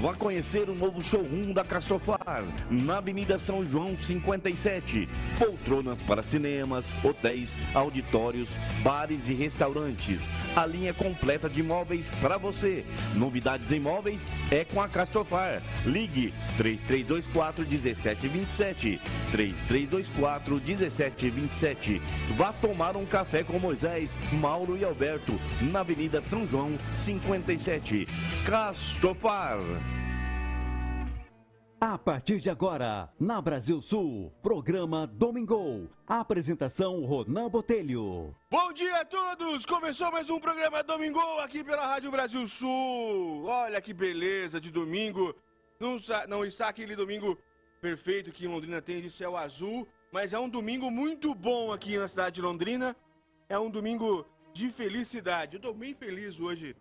Vá conhecer o novo showroom da Castrofar, na Avenida São João 57. Poltronas para cinemas, hotéis, auditórios, bares e restaurantes. A linha completa de móveis para você. Novidades em móveis é com a Castrofar. Ligue 3324 1727. 3324 1727. Vá tomar um café com Moisés, Mauro e Alberto, na Avenida São João 57. Castrofar. A partir de agora, na Brasil Sul, programa Domingo. Apresentação Ronan Botelho. Bom dia a todos! Começou mais um programa Domingo aqui pela Rádio Brasil Sul. Olha que beleza de domingo. Não, não está aquele domingo perfeito que em Londrina tem de céu azul, mas é um domingo muito bom aqui na cidade de Londrina. É um domingo de felicidade. Eu estou bem feliz hoje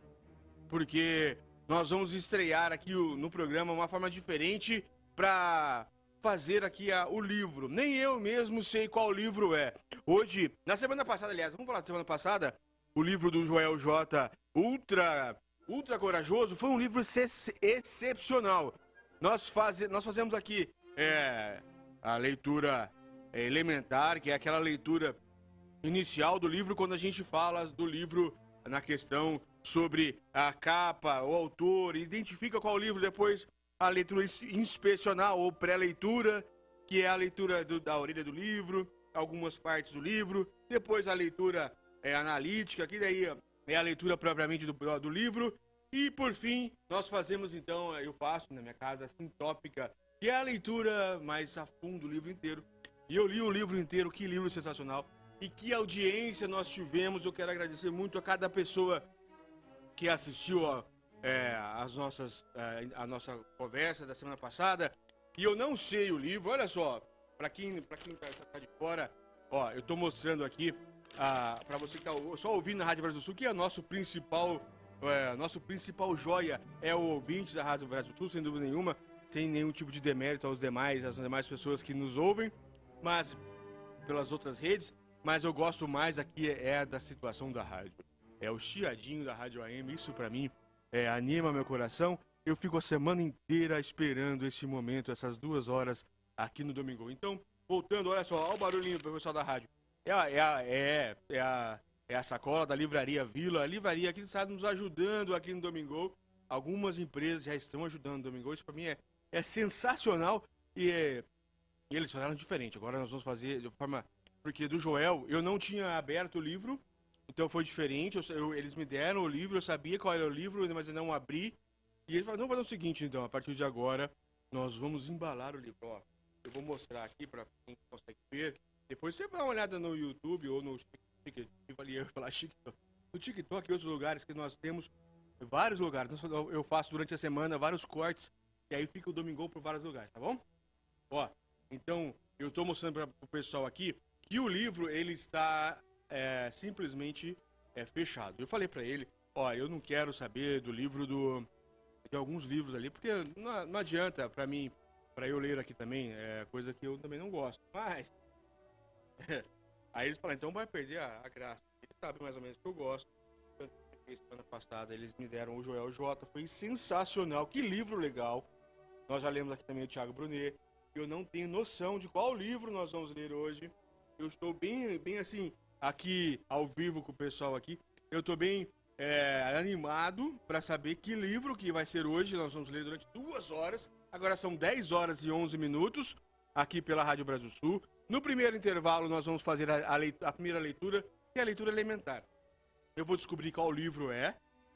porque nós vamos estrear aqui no programa uma forma diferente para fazer aqui a, o livro. Nem eu mesmo sei qual livro é. Hoje, na semana passada, aliás, vamos falar da semana passada, o livro do Joel J. Ultra, ultra corajoso foi um livro ex excepcional. Nós, faz, nós fazemos aqui é, a leitura elementar, que é aquela leitura inicial do livro, quando a gente fala do livro na questão sobre a capa, o autor, identifica qual livro, depois a leitura inspecional ou pré-leitura, que é a leitura do, da orelha do livro, algumas partes do livro, depois a leitura é, analítica, que daí é a leitura propriamente do, do livro, e por fim, nós fazemos então, eu faço na minha casa, assim, tópica, que é a leitura mais a fundo do livro inteiro. E eu li o livro inteiro, que livro sensacional. E que audiência nós tivemos. Eu quero agradecer muito a cada pessoa que assistiu a, é, as nossas, é, a nossa conversa da semana passada. E eu não sei o livro, olha só, para quem, pra quem tá, tá, de fora, ó, eu estou mostrando aqui para você que tá só ouvindo na Rádio Brasil do Sul, que é nosso principal, é, nosso principal joia é o ouvinte da Rádio Brasil do Sul, sem dúvida nenhuma, sem nenhum tipo de demérito aos demais, às demais pessoas que nos ouvem, mas pelas outras redes, mas eu gosto mais aqui é da situação da rádio é o chiadinho da Rádio AM. Isso para mim é, anima meu coração. Eu fico a semana inteira esperando esse momento, essas duas horas aqui no Domingo. Então, voltando, olha só, olha o barulhinho pro pessoal da rádio. É a, é é, é a, é a sacola da Livraria Vila. A livraria aqui está nos ajudando aqui no Domingo. Algumas empresas já estão ajudando no Domingo. Isso para mim é, é sensacional e, é, eles falaram diferente. Agora nós vamos fazer de forma. Porque do Joel, eu não tinha aberto o livro então foi diferente, eu, eu, eles me deram o livro, eu sabia qual era o livro, mas eu não abri. E eles falaram, não, fazer o seguinte então, a partir de agora, nós vamos embalar o livro. Ó, eu vou mostrar aqui para quem consegue ver. Depois você dá uma olhada no YouTube ou no TikTok, TikTok, no TikTok e outros lugares que nós temos, vários lugares. Eu faço durante a semana vários cortes, e aí fica o domingo por vários lugares, tá bom? Ó, então, eu estou mostrando para o pessoal aqui que o livro, ele está é, simplesmente é, fechado. Eu falei para ele, ó, eu não quero saber do livro do de alguns livros ali, porque não, não adianta para mim, para eu ler aqui também, é coisa que eu também não gosto. Mas aí eles falaram, então vai perder a, a graça. Eles sabem mais ou menos que eu gosto. Semana passada eles me deram o Joel J, foi sensacional, que livro legal. Nós já lemos aqui também o Thiago Brunet. Eu não tenho noção de qual livro nós vamos ler hoje. Eu estou bem, bem assim, aqui ao vivo com o pessoal aqui. Eu estou bem é, animado para saber que livro que vai ser hoje. Nós vamos ler durante duas horas. Agora são 10 horas e 11 minutos aqui pela Rádio Brasil Sul. No primeiro intervalo, nós vamos fazer a, a, leitura, a primeira leitura, que é a leitura elementar. Eu vou descobrir qual livro é.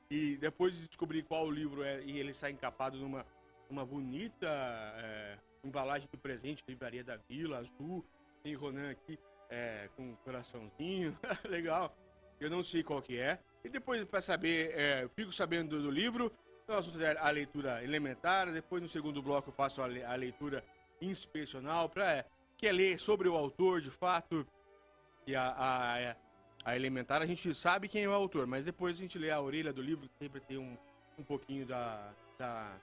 E depois de descobrir qual livro é, e ele sai encapado numa uma bonita é, embalagem de presente, livraria da Vila, azul, tem Ronan aqui é, com um coraçãozinho, legal. Eu não sei qual que é. E depois, para saber, é, fico sabendo do, livro, nós vamos fazer a leitura elementar, depois no segundo bloco eu faço a, a leitura inspecional, para é, que é ler sobre o autor, de fato, e a, a, a, elementar a gente sabe quem é o autor, mas depois a gente lê a orelha do livro, que sempre tem um, um pouquinho da, da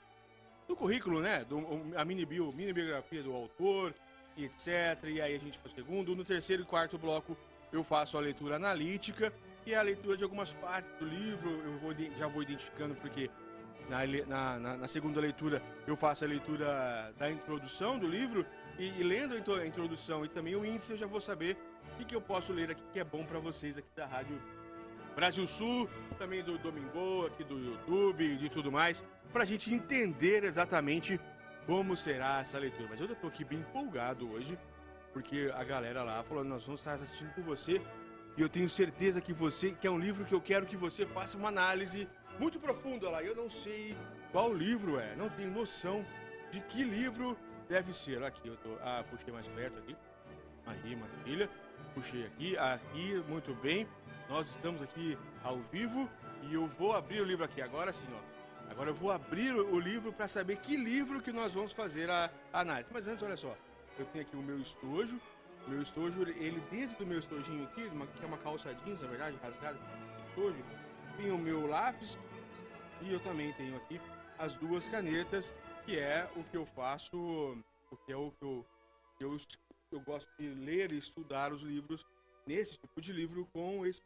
do currículo, né? Do, a mini, bio, mini biografia do autor, e etc. E aí a gente faz o segundo. No terceiro e quarto bloco eu faço a leitura analítica e a leitura de algumas partes do livro. Eu vou, já vou identificando porque na, na, na, segunda leitura eu faço a leitura da introdução do livro e, e lendo a introdução e também o índice eu já vou saber o que, que eu posso ler aqui que é bom para vocês aqui da Rádio Brasil Sul, também do Domingo, aqui do YouTube e de tudo mais, para a gente entender exatamente como será essa leitura. Mas eu tô aqui bem empolgado hoje, porque a galera lá falou: nós vamos estar assistindo com você e eu tenho certeza que você, que é um livro que eu quero que você faça uma análise muito profunda lá. Eu não sei qual livro é, não tenho noção de que livro deve ser. Aqui, eu tô. Ah, puxei mais perto aqui. Aí, maravilha. Puxei aqui, aqui, muito bem. Nós estamos aqui ao vivo e eu vou abrir o livro aqui agora sim, ó. Agora eu vou abrir o livro para saber que livro que nós vamos fazer a análise. Mas antes, olha só, eu tenho aqui o meu estojo. O meu estojo, ele dentro do meu estojinho aqui, que é uma calça jeans, na verdade, rasgada, estojo, tem o meu lápis e eu também tenho aqui as duas canetas, que é o que eu faço, o que é o que eu, eu, eu gosto de ler e estudar os livros nesse tipo de livro com esse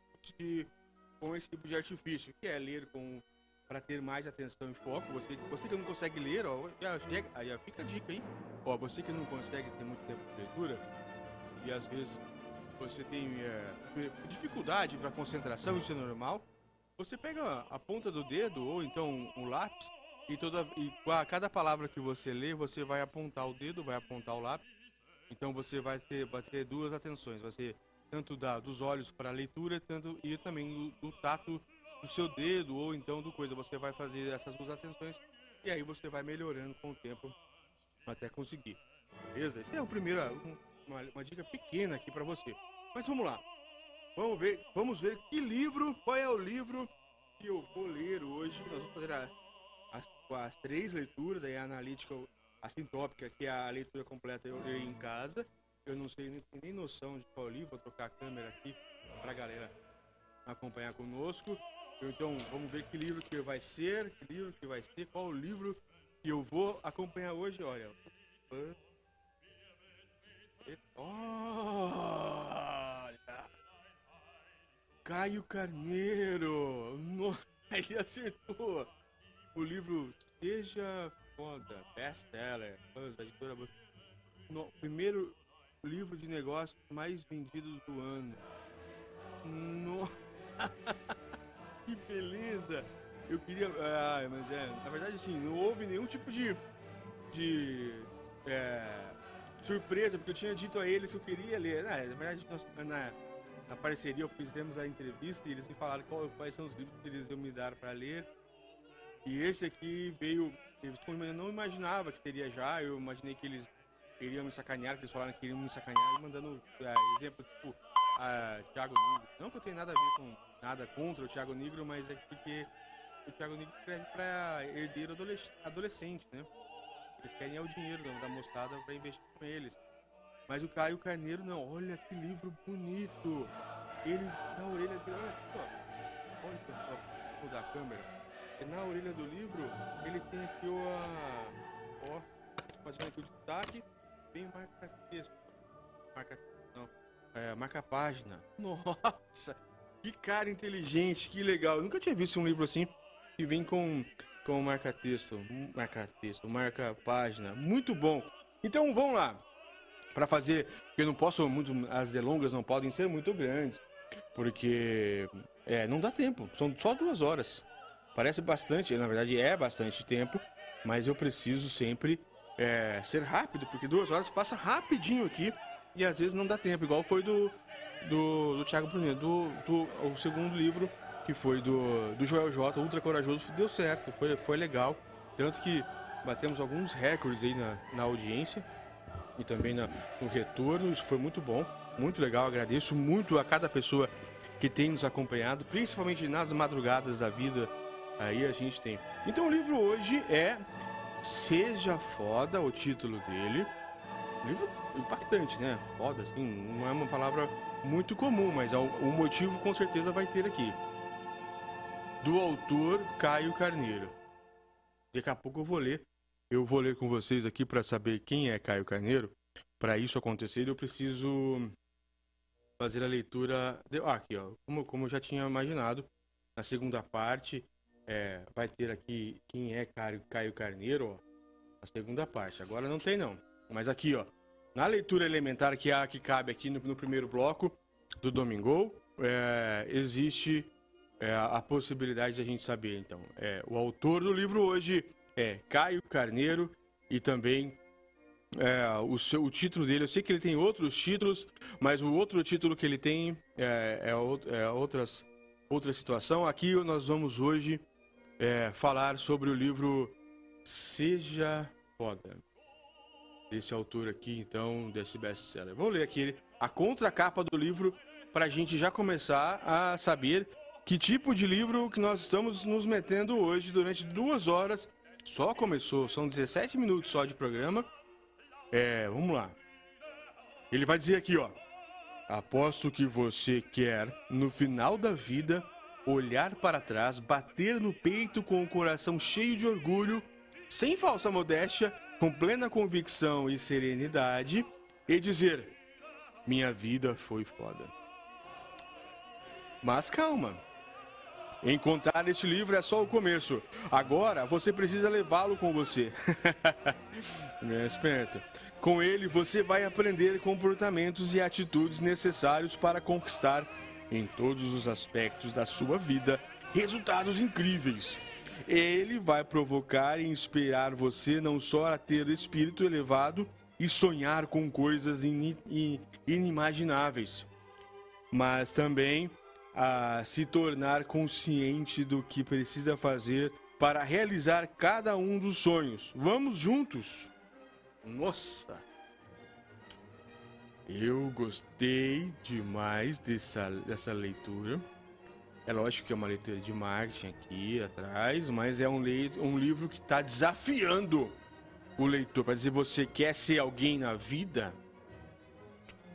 com esse tipo de artifício, que é ler com para ter mais atenção e foco. Você, você que não consegue ler, ó, já chega, aí fica a dica, hein? Ó, você que não consegue ter muito tempo de leitura e às vezes você tem é, dificuldade para concentração, isso é normal. Você pega a ponta do dedo ou então um lápis e toda e a cada palavra que você lê, você vai apontar o dedo, vai apontar o lápis. Então você vai ter, vai ter duas atenções, vai ser tanto da, dos olhos para a leitura, tanto e também do, do, tato do seu dedo ou então do coisa. Você vai fazer essas duas atenções e aí você vai melhorando com o tempo até conseguir. Beleza? Essa é a primeira, uma, uma dica pequena aqui para você. Mas vamos lá. Vamos ver, vamos ver que livro, qual é o livro que eu vou ler hoje. Nós vamos fazer a, as, as três leituras, aí a analítica, a sintópica, que é a leitura completa eu ler em casa eu não sei nem, nem noção de qual livro, vou trocar a câmera aqui para a galera acompanhar conosco. Então, vamos ver que livro que vai ser, que livro que vai ser, qual o livro que eu vou acompanhar hoje, olha. Olha! Caio Carneiro! ele acertou! O livro Seja Foda, best-seller, editora... No, primeiro livro de negócios mais vendido do ano. No... que beleza! Eu queria. Ah, mas é. Na verdade, assim, não houve nenhum tipo de. de. É, surpresa, porque eu tinha dito a eles que eu queria ler. Ah, na verdade, nós, na, na parceria, fizemos a entrevista e eles me falaram qual, quais são os livros que eles iam me dar para ler. E esse aqui veio. Eu não imaginava que teria já, eu imaginei que eles queriam me sacanear, que eles falaram que queriam me sacanear, mandando é, exemplo, tipo, a Thiago Negro. Não que eu tenha nada a ver com nada contra o Thiago Negro, mas é porque o Thiago Negro escreve pra herdeiro adolescente, né? Eles querem é o dinheiro da moçada para investir com eles. Mas o Caio Carneiro, não, olha que livro bonito! Ele na orelha dele, olha aqui, ó. Olha, pessoal, vou mudar a câmera. Na orelha do livro, ele tem aqui o. Ó, fazendo aqui o destaque bem marca texto. Marca não. É, marca página. Nossa! Que cara inteligente, que legal. Eu nunca tinha visto um livro assim que vem com com marca texto, marca texto, marca página. Muito bom. Então vamos lá. Para fazer, eu não posso muito as delongas não podem ser muito grandes, porque é, não dá tempo. São só duas horas. Parece bastante, na verdade é bastante tempo, mas eu preciso sempre é, ser rápido, porque duas horas passa rapidinho aqui e às vezes não dá tempo, igual foi do, do, do Thiago Brunet, do, do o segundo livro, que foi do, do Joel J, Ultra Corajoso, deu certo, foi, foi legal. Tanto que batemos alguns recordes aí na, na audiência e também na, no retorno, isso foi muito bom, muito legal. Agradeço muito a cada pessoa que tem nos acompanhado, principalmente nas madrugadas da vida. Aí a gente tem. Então o livro hoje é Seja Foda, o título dele. Um livro impactante, né? Foda, assim, não é uma palavra muito comum, mas o motivo com certeza vai ter aqui. Do autor Caio Carneiro. Daqui a pouco eu vou ler. Eu vou ler com vocês aqui para saber quem é Caio Carneiro. Para isso acontecer, eu preciso fazer a leitura. De... Ah, aqui, ó. Como, como eu já tinha imaginado, na segunda parte é, vai ter aqui quem é Caio, Caio Carneiro, ó, a segunda parte. Agora não tem não. Mas aqui, ó, na leitura elementar que a que cabe aqui no, no primeiro bloco do Domingo, é, existe é, a possibilidade de a gente saber. Então, é, o autor do livro hoje é Caio Carneiro e também é, o, seu, o título dele, eu sei que ele tem outros títulos, mas o outro título que ele tem é, é, é outras, outra situação. Aqui nós vamos hoje é, falar sobre o livro Seja Foda. Desse autor aqui, então, desse best-seller. Vamos ler aqui a contracapa do livro para a gente já começar a saber que tipo de livro que nós estamos nos metendo hoje durante duas horas. Só começou, são 17 minutos só de programa. É, vamos lá. Ele vai dizer aqui, ó. Aposto que você quer, no final da vida, olhar para trás, bater no peito com o coração cheio de orgulho, sem falsa modéstia, com plena convicção e serenidade, e dizer: Minha vida foi foda. Mas calma. Encontrar este livro é só o começo. Agora você precisa levá-lo com você. Bem esperto. Com ele você vai aprender comportamentos e atitudes necessários para conquistar em todos os aspectos da sua vida resultados incríveis. Ele vai provocar e inspirar você não só a ter espírito elevado e sonhar com coisas inimagináveis, mas também a se tornar consciente do que precisa fazer para realizar cada um dos sonhos. Vamos juntos! Nossa! Eu gostei demais dessa, dessa leitura. É lógico que é uma leitura de marketing aqui atrás, mas é um, le um livro que está desafiando o leitor. Para dizer, você quer ser alguém na vida?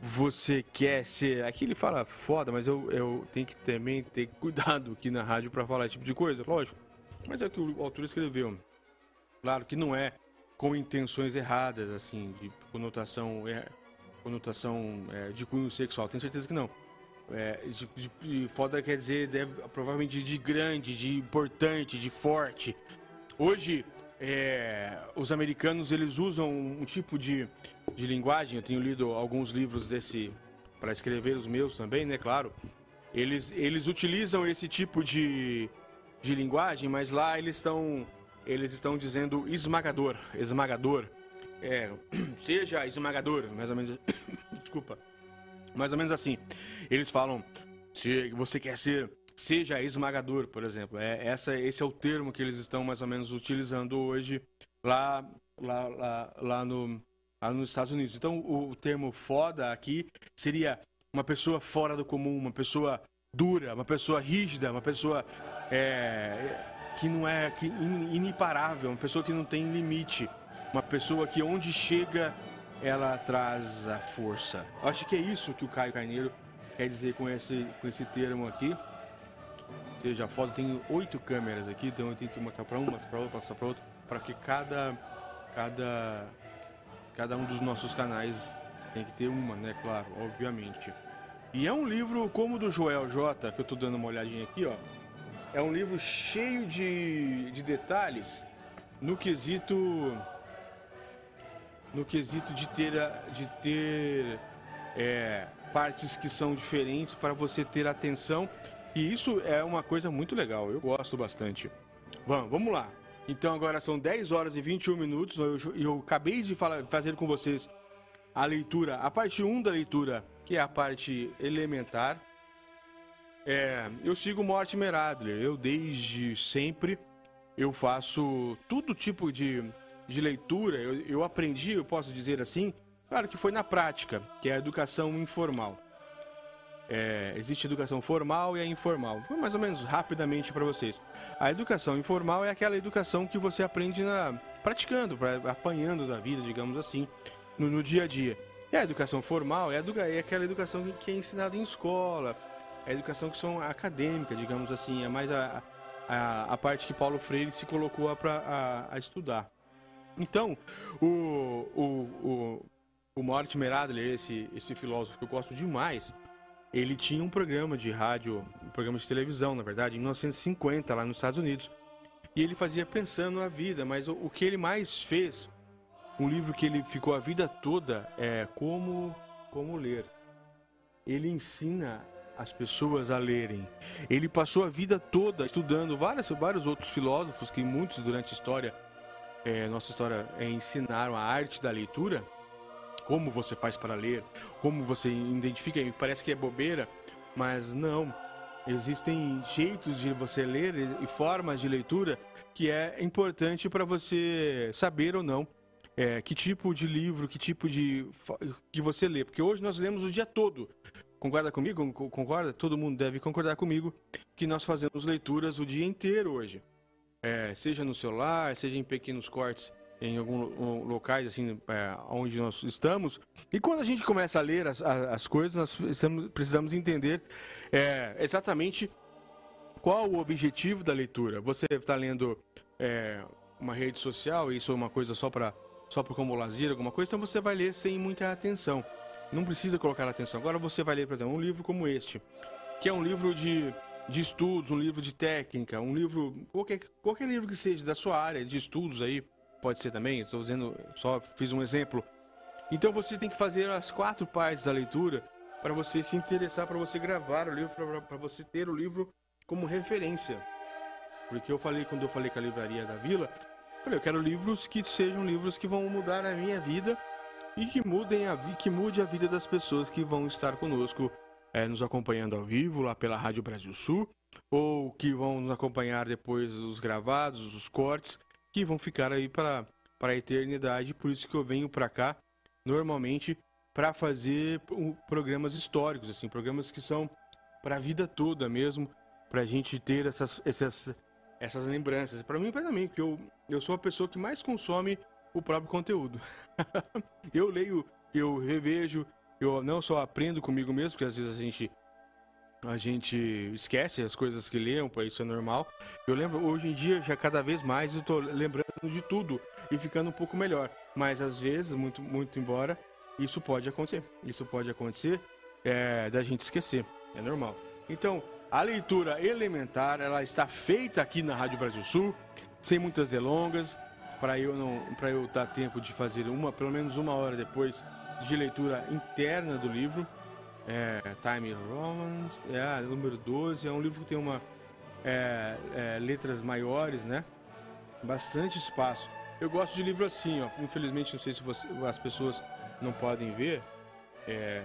Você quer ser. Aqui ele fala foda, mas eu, eu tenho que também ter cuidado aqui na rádio para falar esse tipo de coisa, lógico. Mas é o que o autor escreveu. Claro que não é com intenções erradas, assim, de conotação, é, conotação é, de cunho sexual. Tenho certeza que não. É, de, de, de, foda quer dizer, deve, provavelmente de grande, de importante, de forte. Hoje, é, os americanos eles usam um tipo de, de linguagem. Eu tenho lido alguns livros desse para escrever os meus também, né? Claro. Eles, eles utilizam esse tipo de, de linguagem, mas lá eles estão eles estão dizendo esmagador, esmagador. É, seja esmagador, mais ou menos. Desculpa. Mais ou menos assim. Eles falam, se você quer ser, seja esmagador, por exemplo. É, essa, esse é o termo que eles estão mais ou menos utilizando hoje lá, lá, lá, lá, no, lá nos Estados Unidos. Então, o, o termo foda aqui seria uma pessoa fora do comum, uma pessoa dura, uma pessoa rígida, uma pessoa é, que não é que, iniparável, uma pessoa que não tem limite, uma pessoa que onde chega ela traz a força. Acho que é isso que o Caio Carneiro quer dizer com esse, com esse termo aqui. Seja, a foto tem oito câmeras aqui, então eu tenho que mostrar para uma, para outra, para outra, para que cada, cada, cada um dos nossos canais tem que ter uma, né? Claro, obviamente. E é um livro como o do Joel J, que eu estou dando uma olhadinha aqui, ó. É um livro cheio de, de detalhes no quesito no quesito de ter de ter é, partes que são diferentes para você ter atenção e isso é uma coisa muito legal eu gosto bastante Bom, vamos lá então agora são 10 horas e 21 minutos eu, eu acabei de falar, fazer com vocês a leitura a parte 1 da leitura que é a parte elementar é, eu sigo Mortimer Adler. Eu desde sempre eu faço todo tipo de, de leitura. Eu, eu aprendi, eu posso dizer assim, claro que foi na prática, que é a educação informal. É, existe educação formal e a informal. Vou mais ou menos rapidamente para vocês. A educação informal é aquela educação que você aprende na praticando, pra, apanhando da vida, digamos assim, no, no dia a dia. E a educação formal é, é aquela educação que é ensinada em escola, a educação que são acadêmica, digamos assim, é mais a, a, a parte que Paulo Freire se colocou para a, a, estudar. Então, o, o, o, o Mortimer Adler, esse, esse filósofo que eu gosto demais, ele tinha um programa de rádio, um programa de televisão, na verdade, em 1950, lá nos Estados Unidos, E ele fazia pensando a vida, mas o, o que ele mais fez, um livro que ele ficou a vida toda, é Como, como Ler. Ele ensina as pessoas a lerem. Ele passou a vida toda estudando vários, vários outros filósofos que muitos durante a história, é, nossa história, é, ensinaram a arte da leitura. Como você faz para ler, como você identifica, parece que é bobeira, mas não. Existem jeitos de você ler e formas de leitura que é importante para você saber ou não é, que tipo de livro, que tipo de que você lê, porque hoje nós lemos o dia todo. Concorda comigo? Concorda? Todo mundo deve concordar comigo que nós fazemos leituras o dia inteiro hoje, é, seja no celular, seja em pequenos cortes em alguns locais assim é, onde nós estamos. E quando a gente começa a ler as, as coisas, nós precisamos, precisamos entender é, exatamente qual o objetivo da leitura. Você está lendo é, uma rede social, isso é uma coisa só para só por como lazer, alguma coisa, então você vai ler sem muita atenção. Não precisa colocar atenção. Agora você vai ler, por exemplo, um livro como este, que é um livro de, de estudos, um livro de técnica, um livro, qualquer, qualquer livro que seja da sua área de estudos aí, pode ser também, estou dizendo, só fiz um exemplo. Então você tem que fazer as quatro partes da leitura para você se interessar, para você gravar o livro, para você ter o livro como referência. Porque eu falei, quando eu falei com a livraria da Vila, falei, eu quero livros que sejam livros que vão mudar a minha vida e que mudem a que mude a vida das pessoas que vão estar conosco, é, nos acompanhando ao vivo lá pela Rádio Brasil Sul, ou que vão nos acompanhar depois os gravados, os cortes que vão ficar aí para para a eternidade. Por isso que eu venho para cá normalmente para fazer programas históricos, assim, programas que são para a vida toda mesmo, para a gente ter essas, essas, essas lembranças. Para mim, para mim, que eu, eu sou a pessoa que mais consome o próprio conteúdo. eu leio, eu revejo, eu não só aprendo comigo mesmo, porque às vezes a gente a gente esquece as coisas que lembra, isso é normal. Eu lembro, hoje em dia, já cada vez mais eu tô lembrando de tudo e ficando um pouco melhor. Mas às vezes, muito, muito embora, isso pode acontecer. Isso pode acontecer é, da gente esquecer. É normal. Então, a leitura elementar, ela está feita aqui na Rádio Brasil Sul, sem muitas delongas, para eu não, para eu dar tempo de fazer uma, pelo menos uma hora depois de leitura interna do livro é, Time Romans, é, número 12, é um livro que tem uma é, é, letras maiores, né? Bastante espaço. Eu gosto de livro assim, ó. Infelizmente, não sei se você, as pessoas não podem ver, é,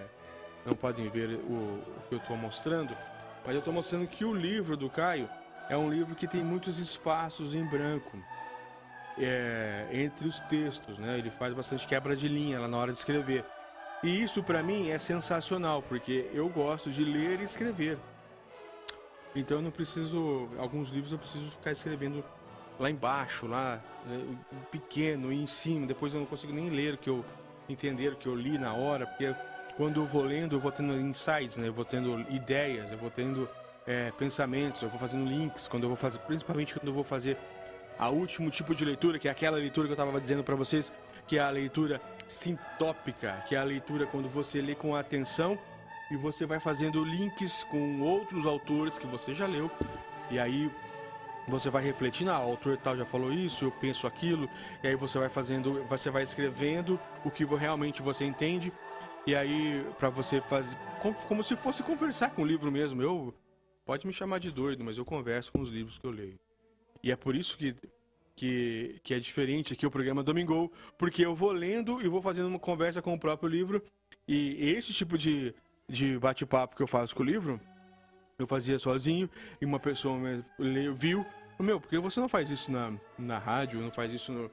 não podem ver o, o que eu estou mostrando, mas eu estou mostrando que o livro do Caio é um livro que tem muitos espaços em branco é, entre os textos, né? Ele faz bastante quebra de linha lá na hora de escrever. E isso para mim é sensacional, porque eu gosto de ler e escrever. Então eu não preciso, alguns livros eu preciso ficar escrevendo lá embaixo, lá né, pequeno, em cima. Depois eu não consigo nem ler o que eu entender o que eu li na hora, porque quando eu vou lendo eu vou tendo insights, né? Eu vou tendo ideias, eu vou tendo é, pensamentos, eu vou fazendo links. Quando eu vou fazer, principalmente quando eu vou fazer a último tipo de leitura, que é aquela leitura que eu estava dizendo para vocês, que é a leitura sintópica, que é a leitura quando você lê com atenção e você vai fazendo links com outros autores que você já leu. E aí você vai refletindo, ah, o autor tal já falou isso, eu penso aquilo, e aí você vai fazendo, você vai escrevendo o que realmente você entende. E aí para você fazer como, como se fosse conversar com o livro mesmo. Eu pode me chamar de doido, mas eu converso com os livros que eu leio. E é por isso que que, que é diferente aqui o programa Domingo, porque eu vou lendo e vou fazendo uma conversa com o próprio livro. E esse tipo de, de bate-papo que eu faço com o livro, eu fazia sozinho e uma pessoa me viu. Meu, por que você não faz isso na, na rádio, não faz isso no,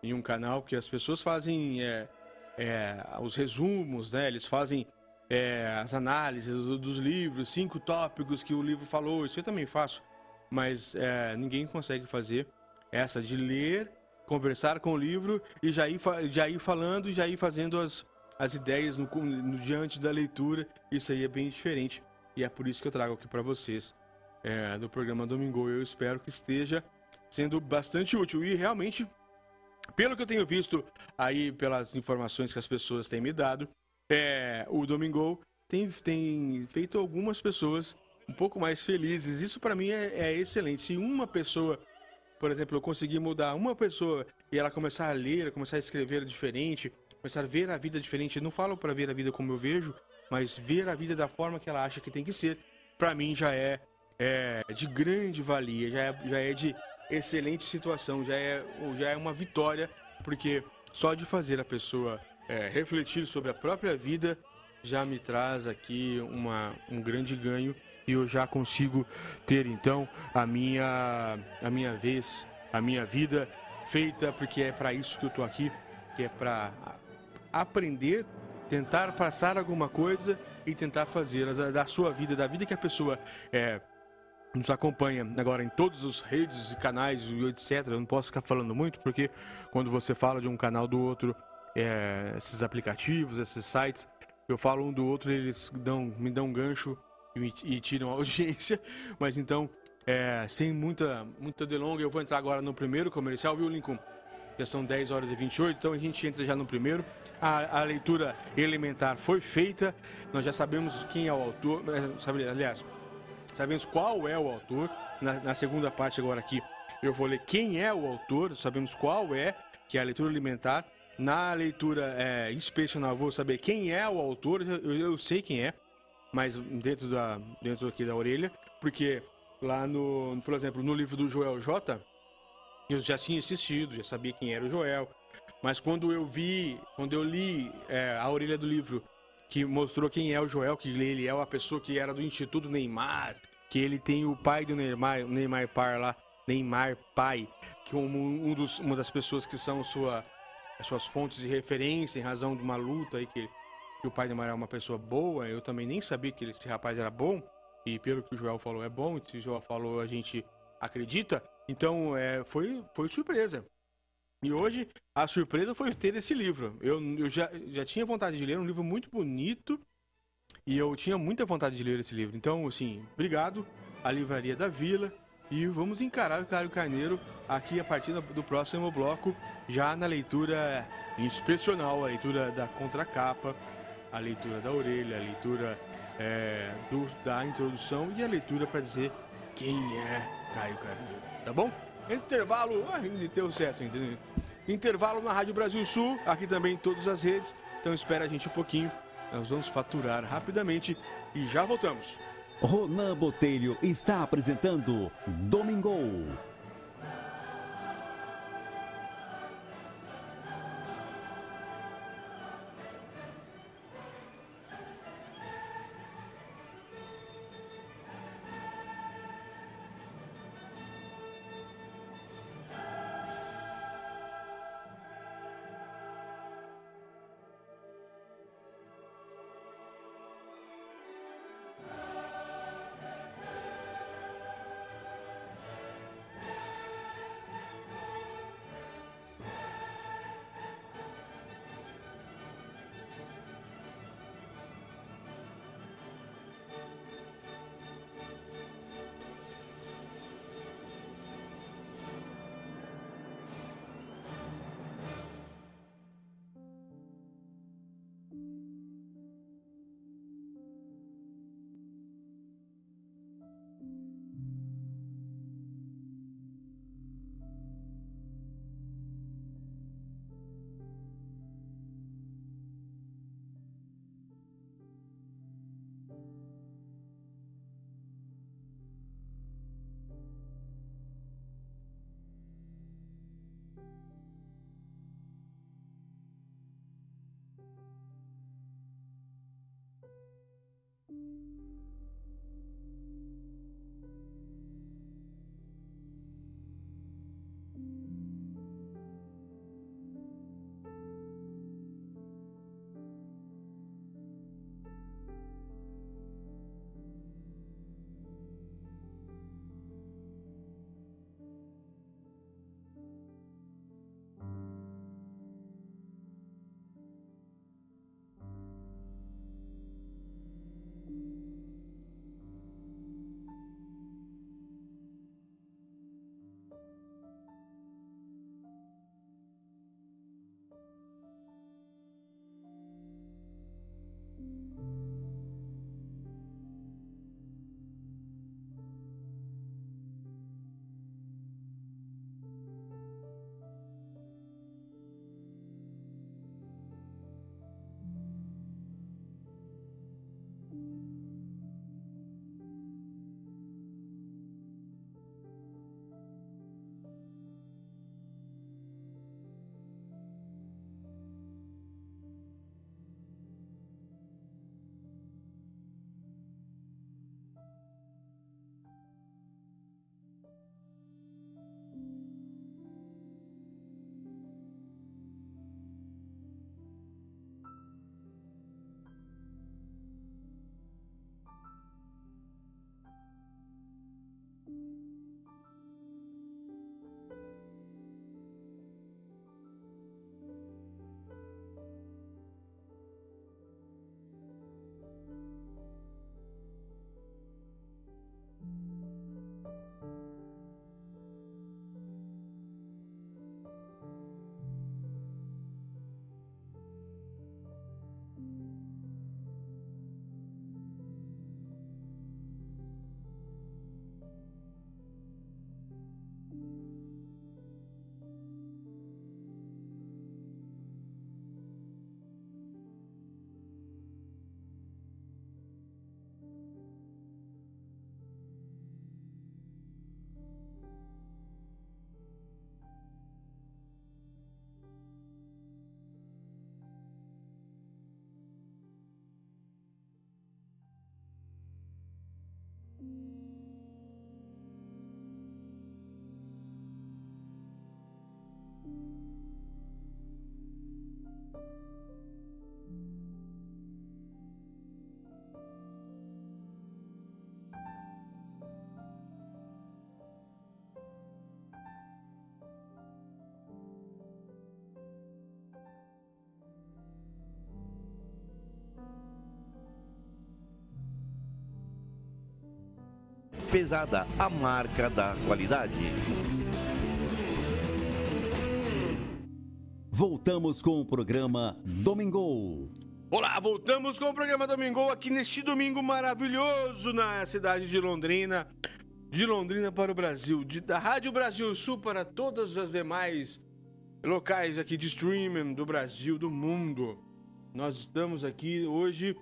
em um canal? Porque as pessoas fazem é, é, os resumos, né? Eles fazem é, as análises dos livros, cinco tópicos que o livro falou. Isso eu também faço, mas é, ninguém consegue fazer essa de ler, conversar com o livro e já ir, já ir falando já ir fazendo as, as ideias no, no, diante da leitura. Isso aí é bem diferente e é por isso que eu trago aqui para vocês é, do programa Domingo. Eu espero que esteja sendo bastante útil e realmente, pelo que eu tenho visto aí, pelas informações que as pessoas têm me dado, é, o Domingo tem, tem feito algumas pessoas um pouco mais felizes. Isso para mim é, é excelente. Se uma pessoa por exemplo, eu conseguir mudar uma pessoa e ela começar a ler, começar a escrever diferente, começar a ver a vida diferente, eu não falo para ver a vida como eu vejo, mas ver a vida da forma que ela acha que tem que ser, para mim já é, é, de grande valia, já é, já é de excelente situação, já é, já é uma vitória, porque só de fazer a pessoa é, refletir sobre a própria vida já me traz aqui uma, um grande ganho e eu já consigo ter então a minha, a minha vez, a minha vida feita, porque é para isso que eu estou aqui, que é para aprender, tentar passar alguma coisa e tentar fazer da, sua vida, da vida que a pessoa é, nos acompanha agora em todas as redes e canais e etc. Eu não posso ficar falando muito porque quando você fala de um canal do outro, é, esses aplicativos, esses sites, eu falo um do outro, eles dão, me dão um gancho e, e tiram a audiência. Mas então, é, sem muita, muita delonga, eu vou entrar agora no primeiro comercial, viu, Lincoln? Já são 10 horas e 28, então a gente entra já no primeiro. A, a leitura elementar foi feita, nós já sabemos quem é o autor, é, sabe, aliás, sabemos qual é o autor. Na, na, segunda parte agora aqui, eu vou ler quem é o autor, sabemos qual é, que é a leitura alimentar. Na leitura é, inspecional, vou saber quem é o autor, eu, eu sei quem é, mas dentro da dentro aqui da orelha, porque lá no, por exemplo, no livro do Joel J, eu já tinha assistido, já sabia quem era o Joel, mas quando eu vi, quando eu li é, a orelha do livro que mostrou quem é o Joel, que ele é uma pessoa que era do Instituto Neymar, que ele tem o pai do Neymar, Neymar Par lá, Neymar pai, que um, um dos, uma das pessoas que são sua, as suas fontes de referência em razão de uma luta aí que que o pai de Maria é uma pessoa boa, eu também nem sabia que esse rapaz era bom, e pelo que o Joel falou é bom, e se o Joel falou a gente acredita, então é, foi, foi surpresa. E hoje a surpresa foi ter esse livro. Eu, eu já, já tinha vontade de ler, um livro muito bonito, e eu tinha muita vontade de ler esse livro. Então, assim, obrigado à Livraria da Vila, e vamos encarar o Cário Carneiro aqui a partir do próximo bloco, já na leitura inspecional, a leitura da contracapa, a leitura da orelha, a leitura é, do, da introdução e a leitura para dizer quem é Caio Carneiro. Tá bom? Intervalo, ah, deu certo, entendeu? Intervalo na Rádio Brasil Sul, aqui também em todas as redes. Então espera a gente um pouquinho. Nós vamos faturar rapidamente e já voltamos. Ronan Botelho está apresentando Domingo. Pesada, a marca da qualidade. Voltamos com o programa Domingo. Olá, voltamos com o programa Domingo aqui neste domingo maravilhoso na cidade de Londrina. De Londrina para o Brasil, de, da Rádio Brasil Sul para todas as demais locais aqui de streaming do Brasil, do mundo. Nós estamos aqui hoje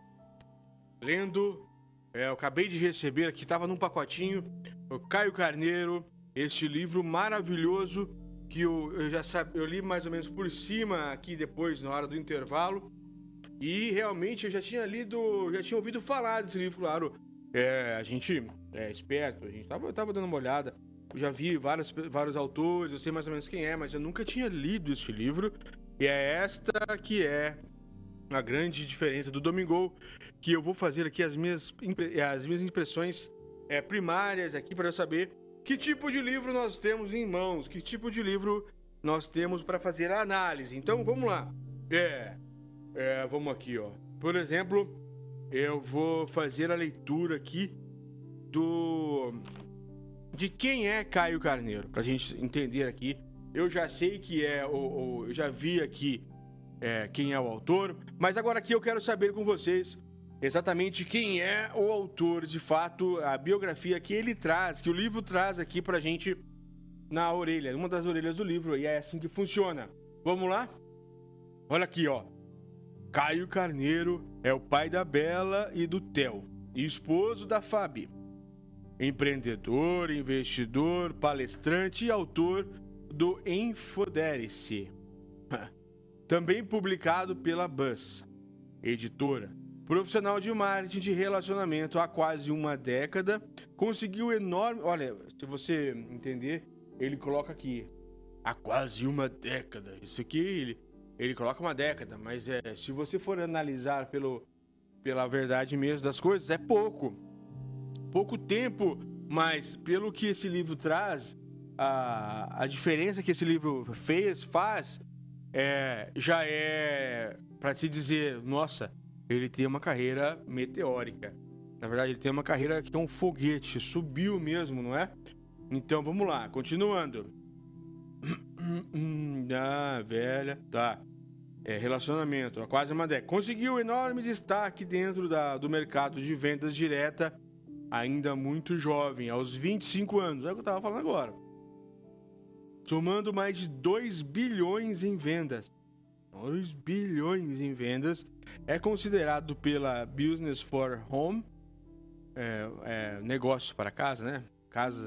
lendo é, eu acabei de receber aqui, estava num pacotinho, o Caio Carneiro, este livro maravilhoso que eu, eu já sabe, eu li mais ou menos por cima aqui depois, na hora do intervalo. E realmente eu já tinha lido, já tinha ouvido falar desse livro, claro. É, a gente é esperto, a gente tava, eu tava dando uma olhada. Eu já vi vários, vários autores, eu sei mais ou menos quem é, mas eu nunca tinha lido este livro. E é esta que é a grande diferença do Domingo, que eu vou fazer aqui as minhas, as minhas impressões é, primárias aqui para eu saber que tipo de livro nós temos em mãos, que tipo de livro nós temos para fazer a análise. Então vamos lá. É, é, vamos aqui, ó. Por exemplo, eu vou fazer a leitura aqui do de quem é Caio Carneiro, para a gente entender aqui. Eu já sei que é o, eu já vi aqui é, quem é o autor, mas agora aqui eu quero saber com vocês exatamente quem é o autor, de fato, a biografia que ele traz, que o livro traz aqui pra gente na orelha, uma das orelhas do livro, e é assim que funciona. Vamos lá? Olha aqui, ó. Caio Carneiro é o pai da Bela e do Theo, e esposo da Fabi. Empreendedor, investidor, palestrante e autor do Infodere-se. Também publicado pela Buzz, editora. Profissional de marketing de relacionamento há quase uma década, conseguiu enorme. Olha, se você entender, ele coloca aqui há quase uma década. Isso aqui ele, ele coloca uma década, mas é, se você for analisar pelo, pela verdade mesmo das coisas, é pouco. Pouco tempo, mas pelo que esse livro traz, a, a diferença que esse livro fez, faz, é, já é para se dizer, nossa, ele tem uma carreira meteórica. Na verdade, ele tem uma carreira que é um foguete, subiu mesmo, não é? Então vamos lá, continuando. ah, velha, tá. É, relacionamento, quase uma década. Conseguiu enorme destaque dentro da, do mercado de vendas direta, ainda muito jovem, aos 25 anos. É o que eu tava falando agora somando mais de 2 bilhões em vendas. 2 bilhões em vendas. É considerado pela Business for Home, é, é, negócio para casa, né? Casa,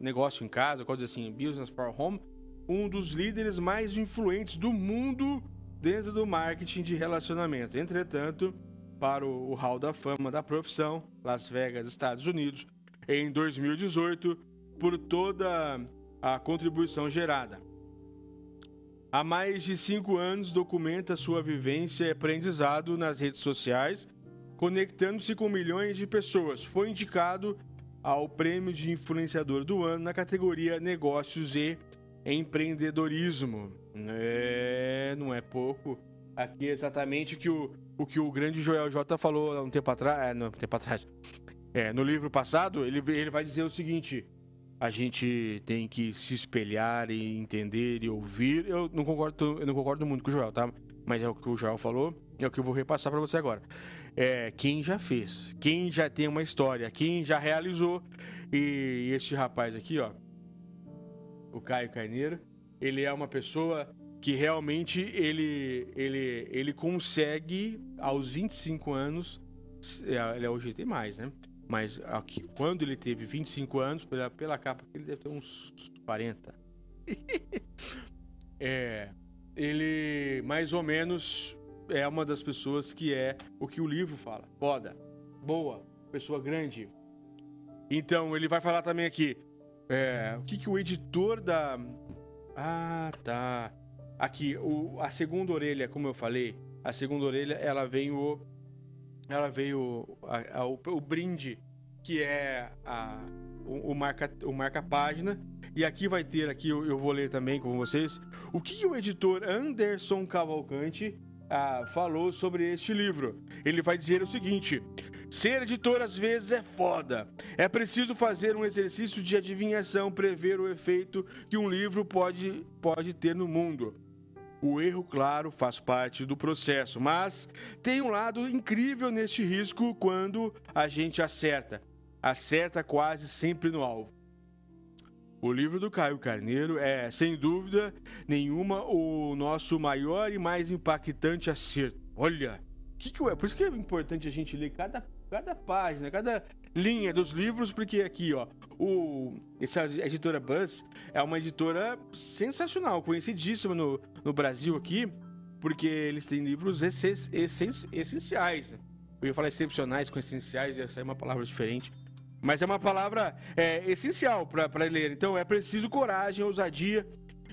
negócio em casa, coisa assim, Business for Home, um dos líderes mais influentes do mundo dentro do marketing de relacionamento. Entretanto, para o, o Hall da Fama da profissão, Las Vegas, Estados Unidos, em 2018, por toda a contribuição gerada. Há mais de cinco anos documenta sua vivência e aprendizado nas redes sociais, conectando-se com milhões de pessoas. Foi indicado ao prêmio de influenciador do ano na categoria Negócios e Empreendedorismo. É, não é pouco. Aqui é exatamente o que o, o que o grande Joel J falou há um tempo atrás. É, não, um tempo atrás. É, no livro passado, ele, ele vai dizer o seguinte: a gente tem que se espelhar e entender e ouvir. Eu não concordo, eu não concordo muito com o Joel, tá? Mas é o que o Joel falou, é o que eu vou repassar para você agora. É, quem já fez, quem já tem uma história, quem já realizou. E este rapaz aqui, ó, o Caio Carneiro, ele é uma pessoa que realmente ele ele ele consegue aos 25 anos, é, ele é hoje tem mais, né? Mas aqui, quando ele teve 25 anos, pela, pela capa, ele deve ter uns 40. é, ele mais ou menos é uma das pessoas que é o que o livro fala. Foda, boa, pessoa grande. Então ele vai falar também aqui é, o que, que o editor da Ah, tá. Aqui, o, a segunda orelha, como eu falei, a segunda orelha, ela vem o. Ela veio a, a, o, o, brinde, que é a, o, o, marca, o marca-página. E aqui vai ter, aqui eu, eu, vou ler também com vocês, o que o editor Anderson Cavalcante ah, falou sobre este livro. Ele vai dizer o seguinte: Ser editor às vezes é foda. É preciso fazer um exercício de adivinhação, prever o efeito que um livro pode, pode ter no mundo. O erro, claro, faz parte do processo, mas tem um lado incrível neste risco quando a gente acerta. Acerta quase sempre no alvo. O livro do Caio Carneiro é, sem dúvida nenhuma, o nosso maior e mais impactante acerto. Olha, que que é? Por isso que é importante a gente ler cada cada página, cada linha dos livros, porque aqui, ó, o, essa editora Buzz é uma editora sensacional, conhecidíssima no, no Brasil aqui, porque eles têm livros essenciais. Eu ia falar excepcionais com essenciais, essa é uma palavra diferente. Mas é uma palavra é, essencial para ler. Então é preciso coragem, ousadia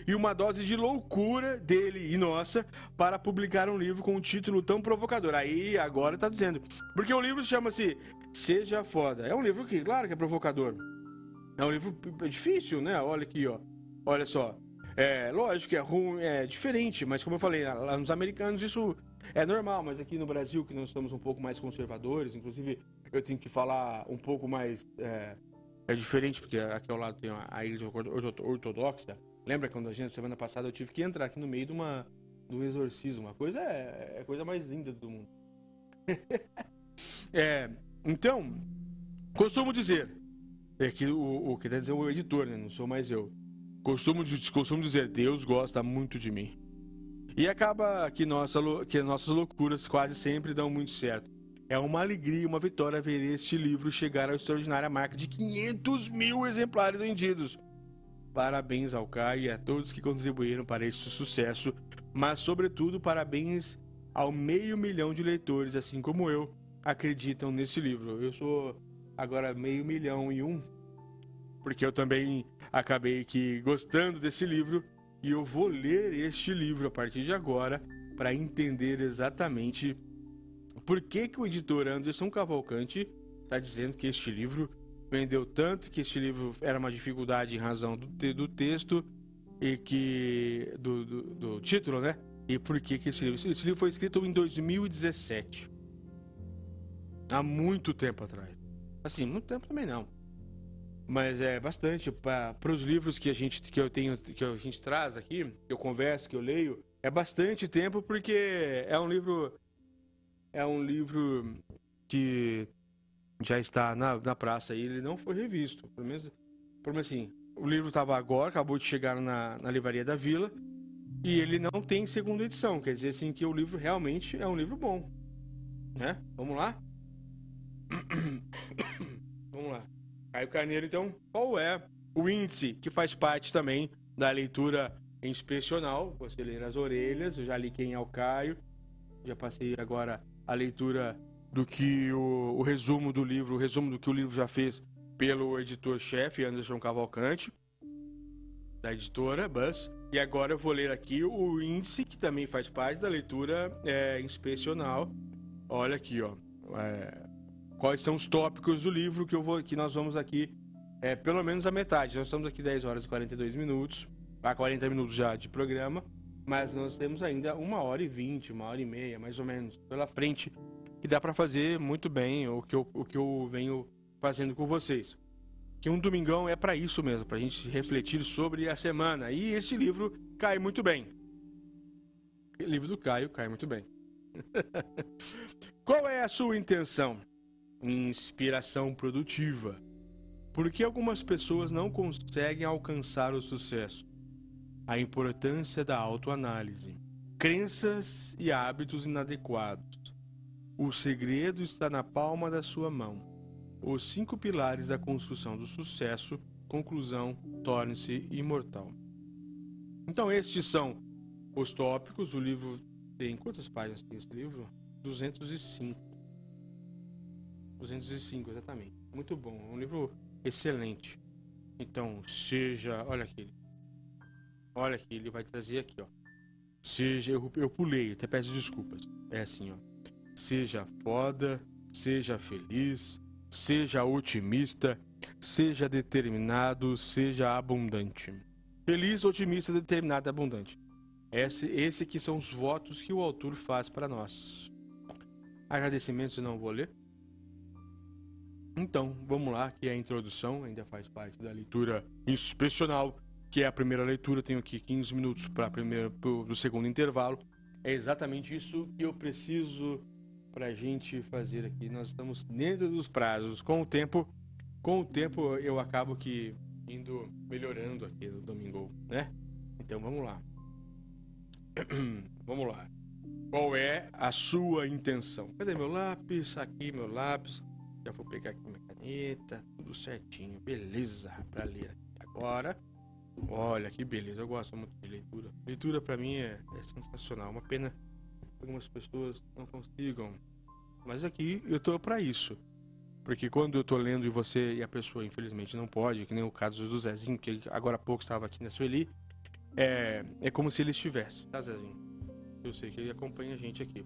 e uma dose de loucura dele e nossa para publicar um livro com um título tão provocador. Aí agora tá dizendo. Porque o livro chama-se Seja Foda. É um livro que, claro que é provocador. É um livro difícil, né? Olha aqui, ó. Olha só. É, lógico que é ruim, é diferente, mas como eu falei, lá nos americanos isso é normal, mas aqui no Brasil, que nós estamos um pouco mais conservadores, inclusive eu tenho que falar um pouco mais. É, é diferente, porque aqui ao lado tem a igreja ortodoxa, Lembra quando a gente, semana passada, eu tive que entrar aqui no meio de uma um exorcismo? Uma coisa é, é a coisa mais linda do mundo. é, então, costumo dizer, é que o, o que deve dizer o editor, né? Não sou mais eu. Costumo, costumo dizer, Deus gosta muito de mim. E acaba que, nossa, que nossas loucuras quase sempre dão muito certo. É uma alegria, uma vitória ver este livro chegar à extraordinária marca de 500 mil exemplares vendidos. Parabéns ao Caio e a todos que contribuíram para esse sucesso, mas, sobretudo, parabéns ao meio milhão de leitores, assim como eu, acreditam nesse livro. Eu sou agora meio milhão e um, porque eu também acabei que gostando desse livro e eu vou ler este livro a partir de agora para entender exatamente por que, que o editor Anderson Cavalcante está dizendo que este livro vendeu tanto que este livro era uma dificuldade em razão do, do texto e que do, do, do, título, né? E por que que esse livro? Esse livro foi escrito em 2017, há muito tempo atrás. Assim, muito tempo também não, mas é bastante para os livros que a gente que eu tenho que a gente traz aqui, que eu converso, que eu leio, é bastante tempo porque é um livro é um livro que já está na, na praça e ele não foi revisto. Pelo menos, pelo menos assim, o livro estava agora, acabou de chegar na, na livraria da Vila e ele não tem segunda edição. Quer dizer assim que o livro realmente é um livro bom. Né? Vamos lá? Vamos lá. Caio Carneiro, então, qual é o índice que faz parte também da leitura inspecional? Você ler as orelhas, eu já li quem é o Caio, já passei agora a leitura do que o, o, resumo do livro, o resumo do que o livro já fez pelo editor-chefe Anderson Cavalcante, da editora Buzz. E agora eu vou ler aqui o índice, que também faz parte da leitura é, inspecional. Olha aqui, ó. É, quais são os tópicos do livro que, eu vou, que nós vamos aqui, é, pelo menos a metade. Nós estamos aqui 10 horas e 42 minutos, há 40 minutos já de programa, mas nós temos ainda uma hora e 20, uma hora e meia, mais ou menos, pela frente que dá para fazer muito bem o que, eu, o que eu venho fazendo com vocês. Que um domingão é para isso mesmo, para a gente refletir sobre a semana. E esse livro cai muito bem. O livro do Caio cai muito bem. Qual é a sua intenção? Inspiração produtiva. Por que algumas pessoas não conseguem alcançar o sucesso? A importância da autoanálise. Crenças e hábitos inadequados o segredo está na palma da sua mão. Os cinco pilares da construção do sucesso. Conclusão: torne-se imortal. Então, estes são os tópicos. O livro tem quantas páginas tem esse livro? 205. 205, exatamente. Muito bom. É um livro excelente. Então, seja. Olha aqui. Olha aqui, ele vai trazer aqui, ó. Seja, eu, eu pulei, até peço desculpas. É assim, ó. Seja foda, seja feliz, seja otimista, seja determinado, seja abundante. Feliz, otimista, determinado abundante. Esse, esse aqui são os votos que o autor faz para nós. Agradecimentos eu não vou ler. Então, vamos lá, que é a introdução, ainda faz parte da leitura inspecional, que é a primeira leitura. Tenho aqui 15 minutos para o segundo intervalo. É exatamente isso que eu preciso para a gente fazer aqui. Nós estamos dentro dos prazos. Com o tempo, com o tempo eu acabo que indo melhorando aqui no domingo, né? Então vamos lá. vamos lá. Qual é a sua intenção? Cadê meu lápis? Aqui meu lápis. Já vou pegar aqui minha caneta, tudo certinho, beleza, para ler. Agora, olha que beleza, eu gosto muito de leitura. Leitura para mim é, é, sensacional. Uma pena que algumas pessoas não consigam, mas aqui eu tô para isso. Porque quando eu tô lendo e você e a pessoa infelizmente não pode, que nem o caso do Zezinho, que agora há pouco estava aqui na Sueli, é, é como se ele estivesse, tá Zezinho? Eu sei que ele acompanha a gente aqui.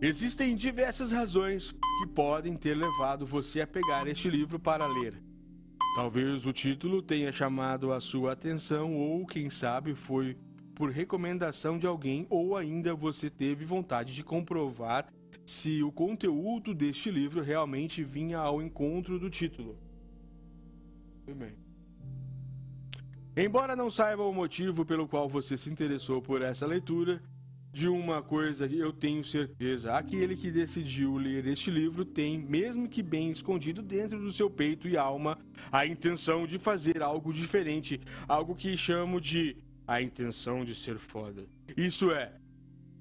Existem diversas razões que podem ter levado você a pegar este livro para ler. Talvez o título tenha chamado a sua atenção, ou quem sabe foi por recomendação de alguém, ou ainda você teve vontade de comprovar se o conteúdo deste livro realmente vinha ao encontro do título. Muito bem. Embora não saiba o motivo pelo qual você se interessou por essa leitura, de uma coisa que eu tenho certeza: aquele que decidiu ler este livro tem, mesmo que bem escondido dentro do seu peito e alma, a intenção de fazer algo diferente, algo que chamo de a intenção de ser foda. Isso é.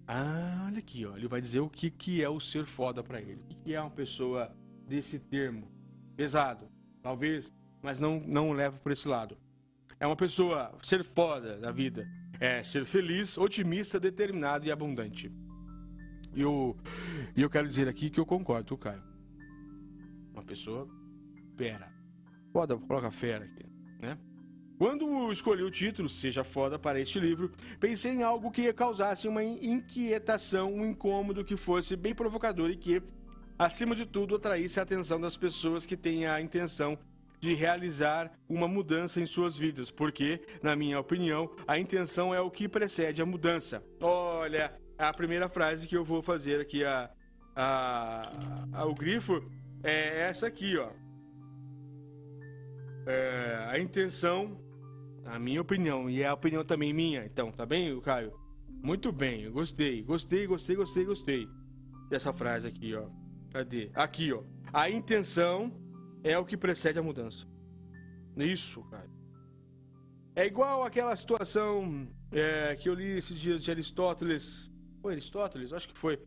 Ah, olha aqui, ó, ele vai dizer o que, que é o ser foda para ele. O que, que é uma pessoa desse termo? Pesado, talvez, mas não, não leva por esse lado. É uma pessoa ser foda da vida é ser feliz, otimista, determinado e abundante. E eu, eu quero dizer aqui que eu concordo, Caio. Uma pessoa fera. Foda, coloca fera aqui, né? Quando escolhi o título, Seja Foda, para este livro, pensei em algo que causasse uma inquietação, um incômodo que fosse bem provocador e que, acima de tudo, atraísse a atenção das pessoas que têm a intenção de realizar uma mudança em suas vidas, porque, na minha opinião, a intenção é o que precede a mudança. Olha, a primeira frase que eu vou fazer aqui, a, a, a o grifo, é essa aqui, ó. É, a intenção, a minha opinião, e é a opinião também minha, então, tá bem, Caio? Muito bem, gostei, gostei, gostei, gostei, gostei dessa frase aqui, ó. Cadê? Aqui, ó. A intenção é o que precede a mudança. Isso, cara. É igual aquela situação é, que eu li esses dias de Aristóteles. Foi Aristóteles? Acho que foi.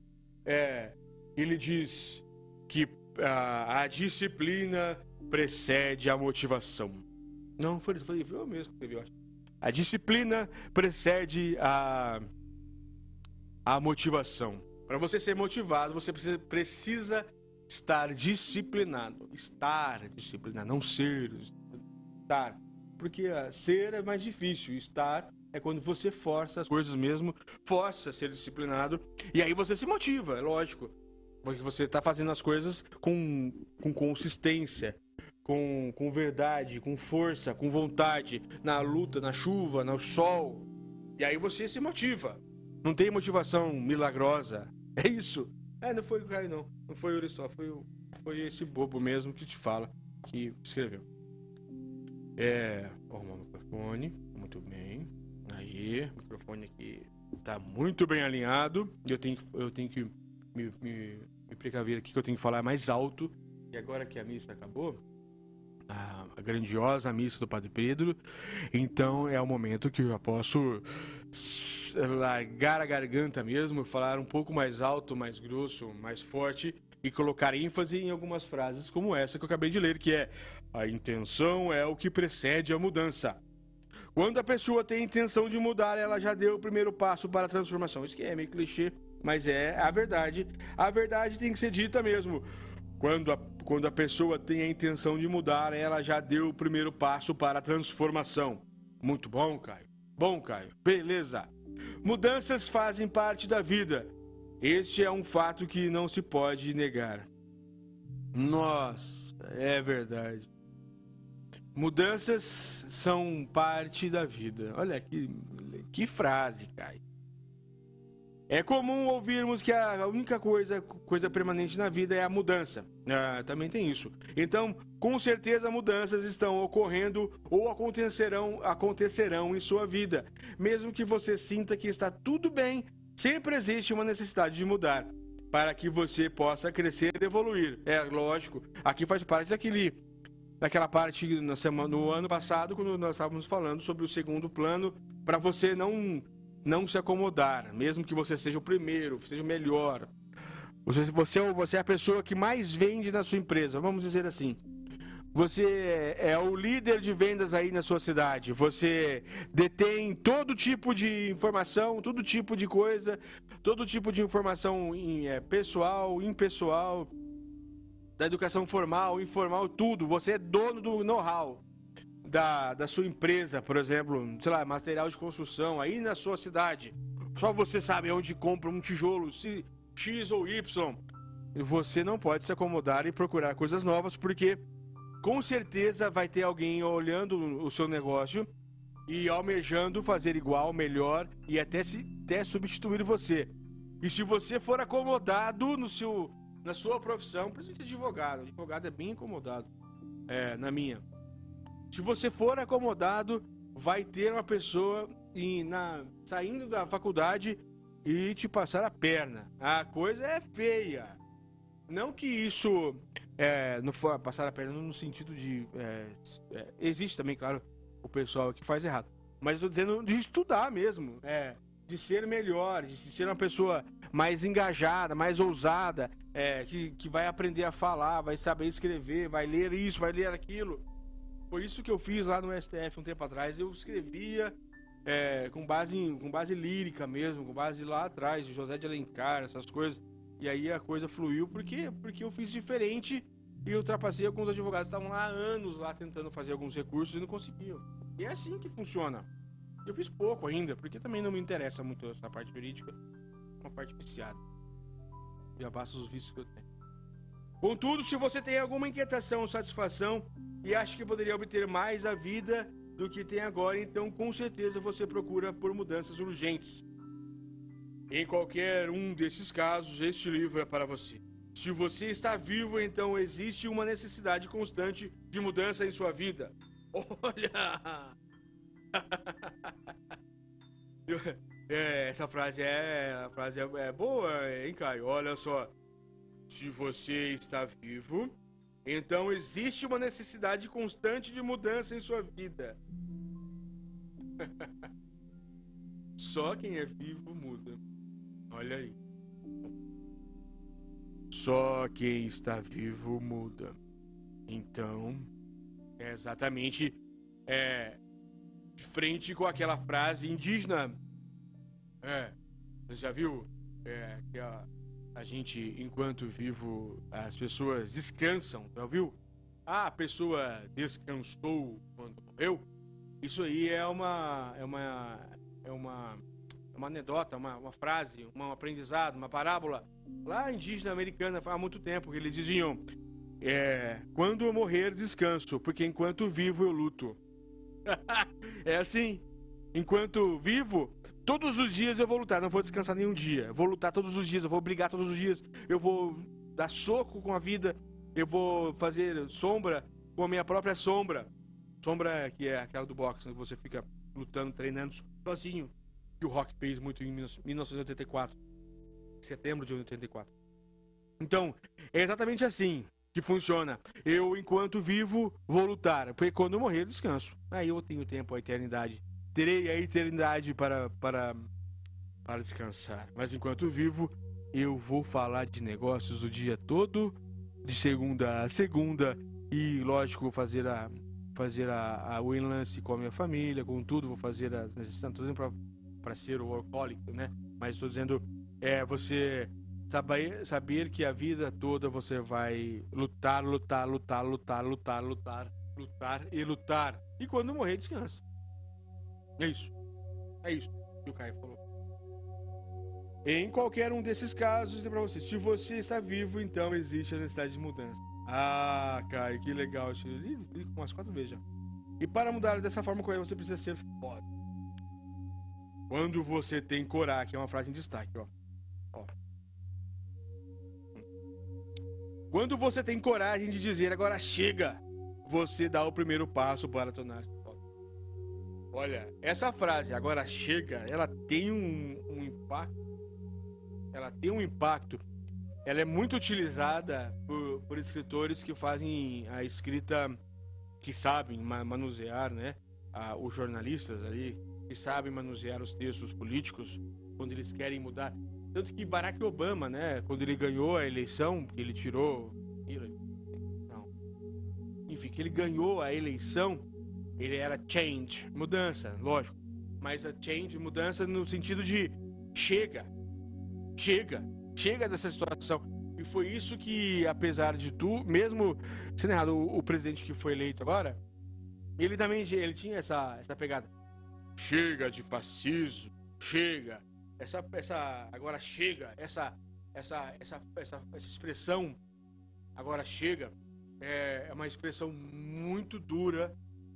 É, ele diz que a, a, disciplina precede a motivação. Não, foi, foi eu mesmo que escrevi, A disciplina precede a, a motivação. Para você ser motivado, você precisa, precisa estar disciplinado. Estar disciplinado, não ser. Estar. Porque uh, ser é mais difícil. Estar é quando você força as coisas mesmo, força a ser disciplinado. E aí você se motiva, é lógico. Porque você está fazendo as coisas com, com consistência, com, com verdade, com força, com vontade, na luta, na chuva, no sol. E aí você se motiva. Não tem motivação milagrosa. É isso. É, não foi o Caio, não. Não foi o Aristóteles, foi, o, foi esse bobo mesmo que te fala, que escreveu. É. Arrumar o microfone. Muito bem. Aí, o microfone aqui tá muito bem alinhado. Eu tenho, eu tenho que me, me, me precaver aqui que eu tenho que falar mais alto. E agora que a missa acabou, a, a, grandiosa missa do Padre Pedro. Então é o momento que eu já posso largar a garganta mesmo, falar um pouco mais alto, mais grosso, mais forte e colocar ênfase em algumas frases como essa que eu acabei de ler, que é a intenção é o que precede a mudança. Quando a pessoa tem a intenção de mudar, ela já deu o primeiro passo para a transformação. Isso que é meio clichê, mas é a verdade. A verdade tem que ser dita mesmo. Quando a, quando a pessoa tem a intenção de mudar, ela já deu o primeiro passo para a transformação. Muito bom, Caio. Bom, Caio. Beleza. Mudanças fazem parte da vida. Este é um fato que não se pode negar. Nossa, é verdade. Mudanças são parte da vida. Olha que, que frase, Caio. É comum ouvirmos que a única coisa, coisa permanente na vida é a mudança. Ah, também tem isso. Então, com certeza mudanças estão ocorrendo ou acontecerão, acontecerão em sua vida. Mesmo que você sinta que está tudo bem, sempre existe uma necessidade de mudar para que você possa crescer e evoluir. É lógico, aqui faz parte daquele daquela parte na semana, no ano passado quando nós estávamos falando sobre o segundo plano para você não não se acomodar, mesmo que você seja o primeiro, seja o melhor. Você, você, você é a pessoa que mais vende na sua empresa, vamos dizer assim. Você é, é o líder de vendas aí na sua cidade. Você detém todo tipo de informação, todo tipo de coisa, todo tipo de informação em, é, pessoal, impessoal, da educação formal, informal, tudo. Você é dono do know-how da, da sua empresa, por exemplo, sei lá, material de construção aí na sua cidade. Só você sabe onde compra um tijolo, se X ou Y. Você não pode se acomodar e procurar coisas novas, porque com certeza vai ter alguém olhando o seu negócio e almejando fazer igual, melhor e até se até substituir você. E se você for acomodado no seu, na sua profissão, principalmente advogado, advogado é bem acomodado, é, na minha. Se você for acomodado, vai ter uma pessoa em, na, saindo da faculdade e te passar a perna. A coisa é feia. Não que isso é, não for passar a perna no sentido de. É, é, existe também, claro, o pessoal que faz errado. Mas eu tô dizendo de estudar mesmo. É, de ser melhor, de ser uma pessoa mais engajada, mais ousada, é, que, que vai aprender a falar, vai saber escrever, vai ler isso, vai ler aquilo. Foi isso que eu fiz lá no STF um tempo atrás. Eu escrevia é, com, base em, com base lírica mesmo, com base lá atrás, José de Alencar, essas coisas. E aí a coisa fluiu porque, porque eu fiz diferente e ultrapassei alguns advogados que estavam lá anos lá tentando fazer alguns recursos e não conseguiam. E é assim que funciona. Eu fiz pouco ainda, porque também não me interessa muito essa parte jurídica, uma parte viciada. Já basta os vícios que eu tenho. Contudo, se você tem alguma inquietação ou satisfação e acha que poderia obter mais a vida do que tem agora, então com certeza você procura por mudanças urgentes. Em qualquer um desses casos, este livro é para você. Se você está vivo, então existe uma necessidade constante de mudança em sua vida. Olha! é, essa frase é, a frase é, é boa, hein, Caio? Olha só. Se você está vivo, então existe uma necessidade constante de mudança em sua vida. Só quem é vivo muda. Olha aí. Só quem está vivo muda. Então, é exatamente é, de frente com aquela frase indígena. É, você já viu? É, que a, a gente, enquanto vivo, as pessoas descansam, já ouviu? Ah, a pessoa descansou quando morreu. Isso aí é uma é uma é uma, uma anedota, uma, uma frase, um aprendizado, uma parábola lá indígena americana há muito tempo que eles diziam é, quando eu morrer descanso, porque enquanto vivo eu luto. é assim. Enquanto vivo, Todos os dias eu vou lutar, não vou descansar nenhum dia. vou lutar todos os dias, eu vou brigar todos os dias. Eu vou dar soco com a vida. Eu vou fazer sombra com a minha própria sombra. Sombra que é aquela do boxe, que você fica lutando, treinando sozinho. Que o Rock fez muito em 1984. Setembro de 84. Então, é exatamente assim que funciona. Eu, enquanto vivo, vou lutar. Porque quando eu morrer, eu descanso. Aí eu tenho tempo, a eternidade terei a eternidade para, para, para descansar. Mas enquanto vivo, eu vou falar de negócios o dia todo, de segunda a segunda, e lógico, fazer a fazer a, a o enlace com a minha família, com tudo, vou fazer as necessidades, para ser o alcoólico, né? Mas estou dizendo, é você saber, saber que a vida toda você vai lutar, lutar, lutar, lutar, lutar, lutar, lutar e lutar. E quando morrer, descansa. É isso. É isso que o Caio falou. Em qualquer um desses casos, para você, se você está vivo, então existe a necessidade de mudança. Ah, Caio, que legal. Li, li umas quatro vezes já. E para mudar dessa forma, você precisa ser foda. Quando você tem coragem, é uma frase em destaque, ó. ó. Quando você tem coragem de dizer agora chega, você dá o primeiro passo para tornar-se. Olha, essa frase agora chega, ela tem um, um impacto. Ela tem um impacto. Ela é muito utilizada por, por escritores que fazem a escrita que sabem manusear, né? Ah, os jornalistas ali, que sabem manusear os textos políticos quando eles querem mudar. Tanto que Barack Obama, né? Quando ele ganhou a eleição, que ele tirou. Não. Enfim, que ele ganhou a eleição, ele era change, mudança, lógico. Mas a change, mudança no sentido de chega, chega, chega dessa situação. E foi isso que, apesar de tu, mesmo sendo errado, o, o, presidente que foi eleito agora, ele também ele tinha essa, essa pegada. Chega de fascismo, chega. Essa, essa, agora chega, essa, essa, essa, essa, essa expressão, agora chega, é, é uma expressão muito dura,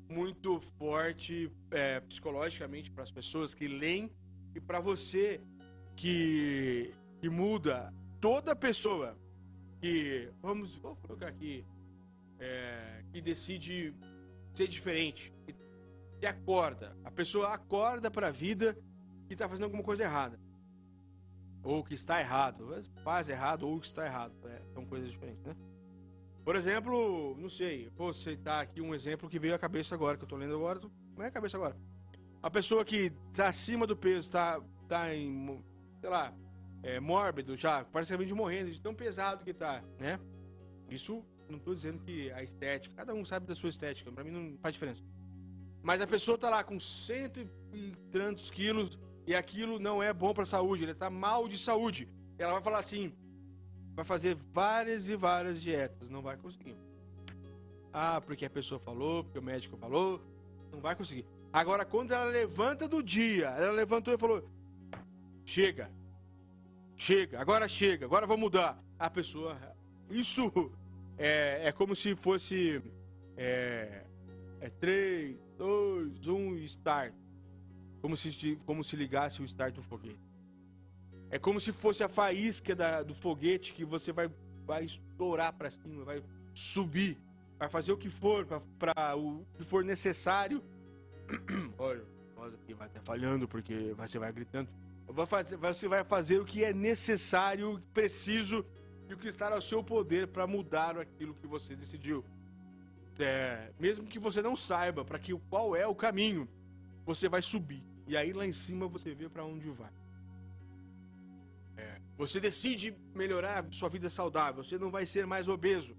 muito forte é, psicologicamente para as pessoas que leem e para você que, que muda toda pessoa que, vamos, vou colocar aqui, é, que decide ser diferente, que, que acorda, a pessoa acorda para a vida que está fazendo alguma coisa errada. Ou que está errado, faz errado ou que está errado. É, são coisas diferentes, né? Por exemplo, não sei, vou citar aqui um exemplo que veio à cabeça agora, que eu tô lendo agora, não é a cabeça agora. A pessoa que está acima do peso, está tá em, sei lá, é, mórbido já, praticamente morrendo, de tão pesado que tá, né? Isso não tô dizendo que a estética, cada um sabe da sua estética, para mim não faz diferença. Mas a pessoa tá lá com cento e tantos quilos e aquilo não é bom para saúde, ele tá mal de saúde. Ela vai falar assim, vai fazer várias e várias dietas, não vai conseguir. Ah, porque a pessoa falou, porque o médico falou, não vai conseguir. Agora, quando ela levanta do dia, ela levantou e falou: chega, chega, agora chega, agora vou mudar. A pessoa, isso é, é como se fosse é, é 3, 2, 1, start. Como se, como se ligasse o start do foguete. É como se fosse a faísca da, do foguete que você vai, vai estourar para cima, vai subir, vai fazer o que for, para o que for necessário. Olha, voz aqui vai até falhando porque você vai gritando fazer, você vai fazer o que é necessário, preciso e o que está ao seu poder para mudar aquilo que você decidiu. É, mesmo que você não saiba para que qual é o caminho, você vai subir e aí lá em cima você vê para onde vai. É, você decide melhorar sua vida saudável, você não vai ser mais obeso.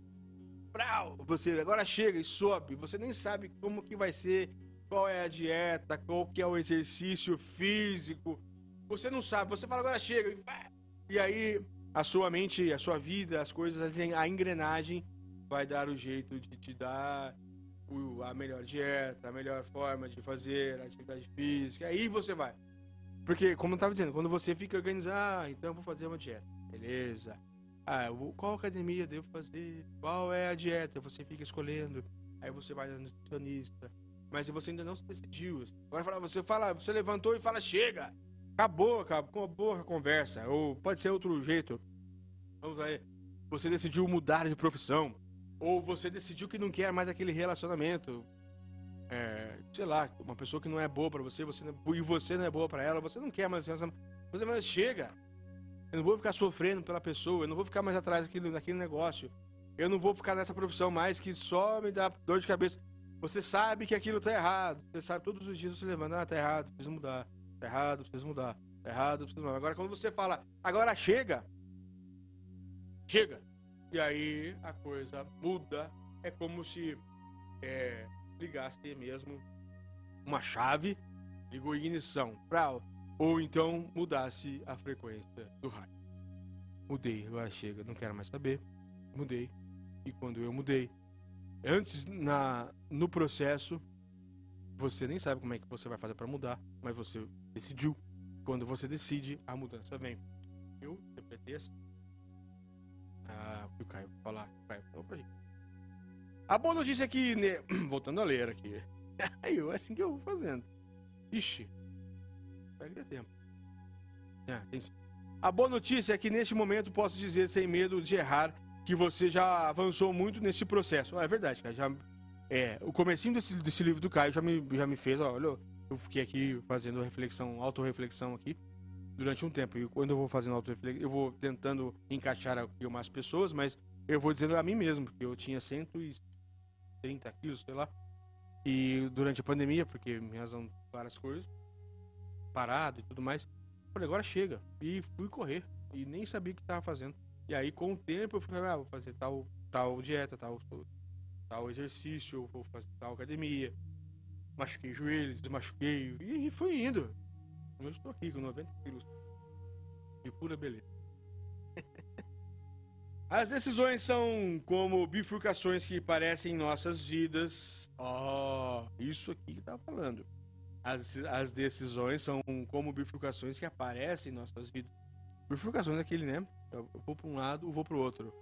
Brau, você agora chega e sobe, você nem sabe como que vai ser, qual é a dieta, qual que é o exercício físico, você não sabe, você fala agora chega. E aí a sua mente, a sua vida, as coisas, a engrenagem vai dar o jeito de te dar a melhor dieta, a melhor forma de fazer atividade física. Aí você vai. Porque, como eu estava dizendo, quando você fica organizando, ah, então eu vou fazer uma dieta. Beleza. Ah, vou, qual academia devo fazer? Qual é a dieta? Você fica escolhendo. Aí você vai no nutricionista. Mas você ainda não se decidiu. Agora você fala, você levantou e fala, chega! Acabou, acabou a conversa. Ou pode ser outro jeito. Vamos aí. Você decidiu mudar de profissão. Ou você decidiu que não quer mais aquele relacionamento. É, sei lá, uma pessoa que não é boa para você, você não, e você não é boa para ela, você não quer mais. Você mais chega. Eu não vou ficar sofrendo pela pessoa, eu não vou ficar mais atrás daquele, daquele negócio. Eu não vou ficar nessa profissão mais que só me dá dor de cabeça. Você sabe que aquilo tá errado. Você sabe todos os dias você levanta, ah, tá errado, preciso mudar. Tá errado, precisa mudar. Tá errado, precisa mudar. Agora, quando você fala, agora chega, chega. E aí a coisa muda. É como se é, ligasse mesmo uma chave, ligou ignição, pra, ou então mudasse a frequência do rádio. Mudei, agora chega, não quero mais saber. Mudei. E quando eu mudei, antes na no processo Você nem sabe como é que você vai fazer para mudar, mas você decidiu. Quando você decide, a mudança vem. Eu interpretei assim. Ah, o Caio gente. A boa notícia é que. Né, voltando a ler aqui. Aí, é assim que eu vou fazendo. Ixi. Perde tempo. Ah, tem. A boa notícia é que neste momento posso dizer sem medo de errar que você já avançou muito nesse processo. Ah, é verdade, cara. Já, é, o comecinho desse, desse livro do Caio já me, já me fez, ó, olha, eu fiquei aqui fazendo reflexão, autorreflexão aqui durante um tempo. E quando eu vou fazendo autorreflexão, eu vou tentando encaixar aqui umas pessoas, mas eu vou dizendo a mim mesmo, porque eu tinha 130 quilos, sei lá. E durante a pandemia, porque me razão várias coisas, parado e tudo mais, falei, agora chega. E fui correr. E nem sabia o que estava fazendo. E aí, com o tempo, eu fui ah, vou fazer tal, tal dieta, tal, tal exercício, vou fazer tal academia. Machuquei o joelho, desmachuquei. E, e fui indo. Eu estou aqui com 90 quilos. De pura beleza. As decisões são como bifurcações que parecem em nossas vidas. Ó, oh, isso aqui que tá falando. As, as decisões são como bifurcações que aparecem em nossas vidas. Bifurcações daquele, né? Eu vou para um lado, eu vou para o outro.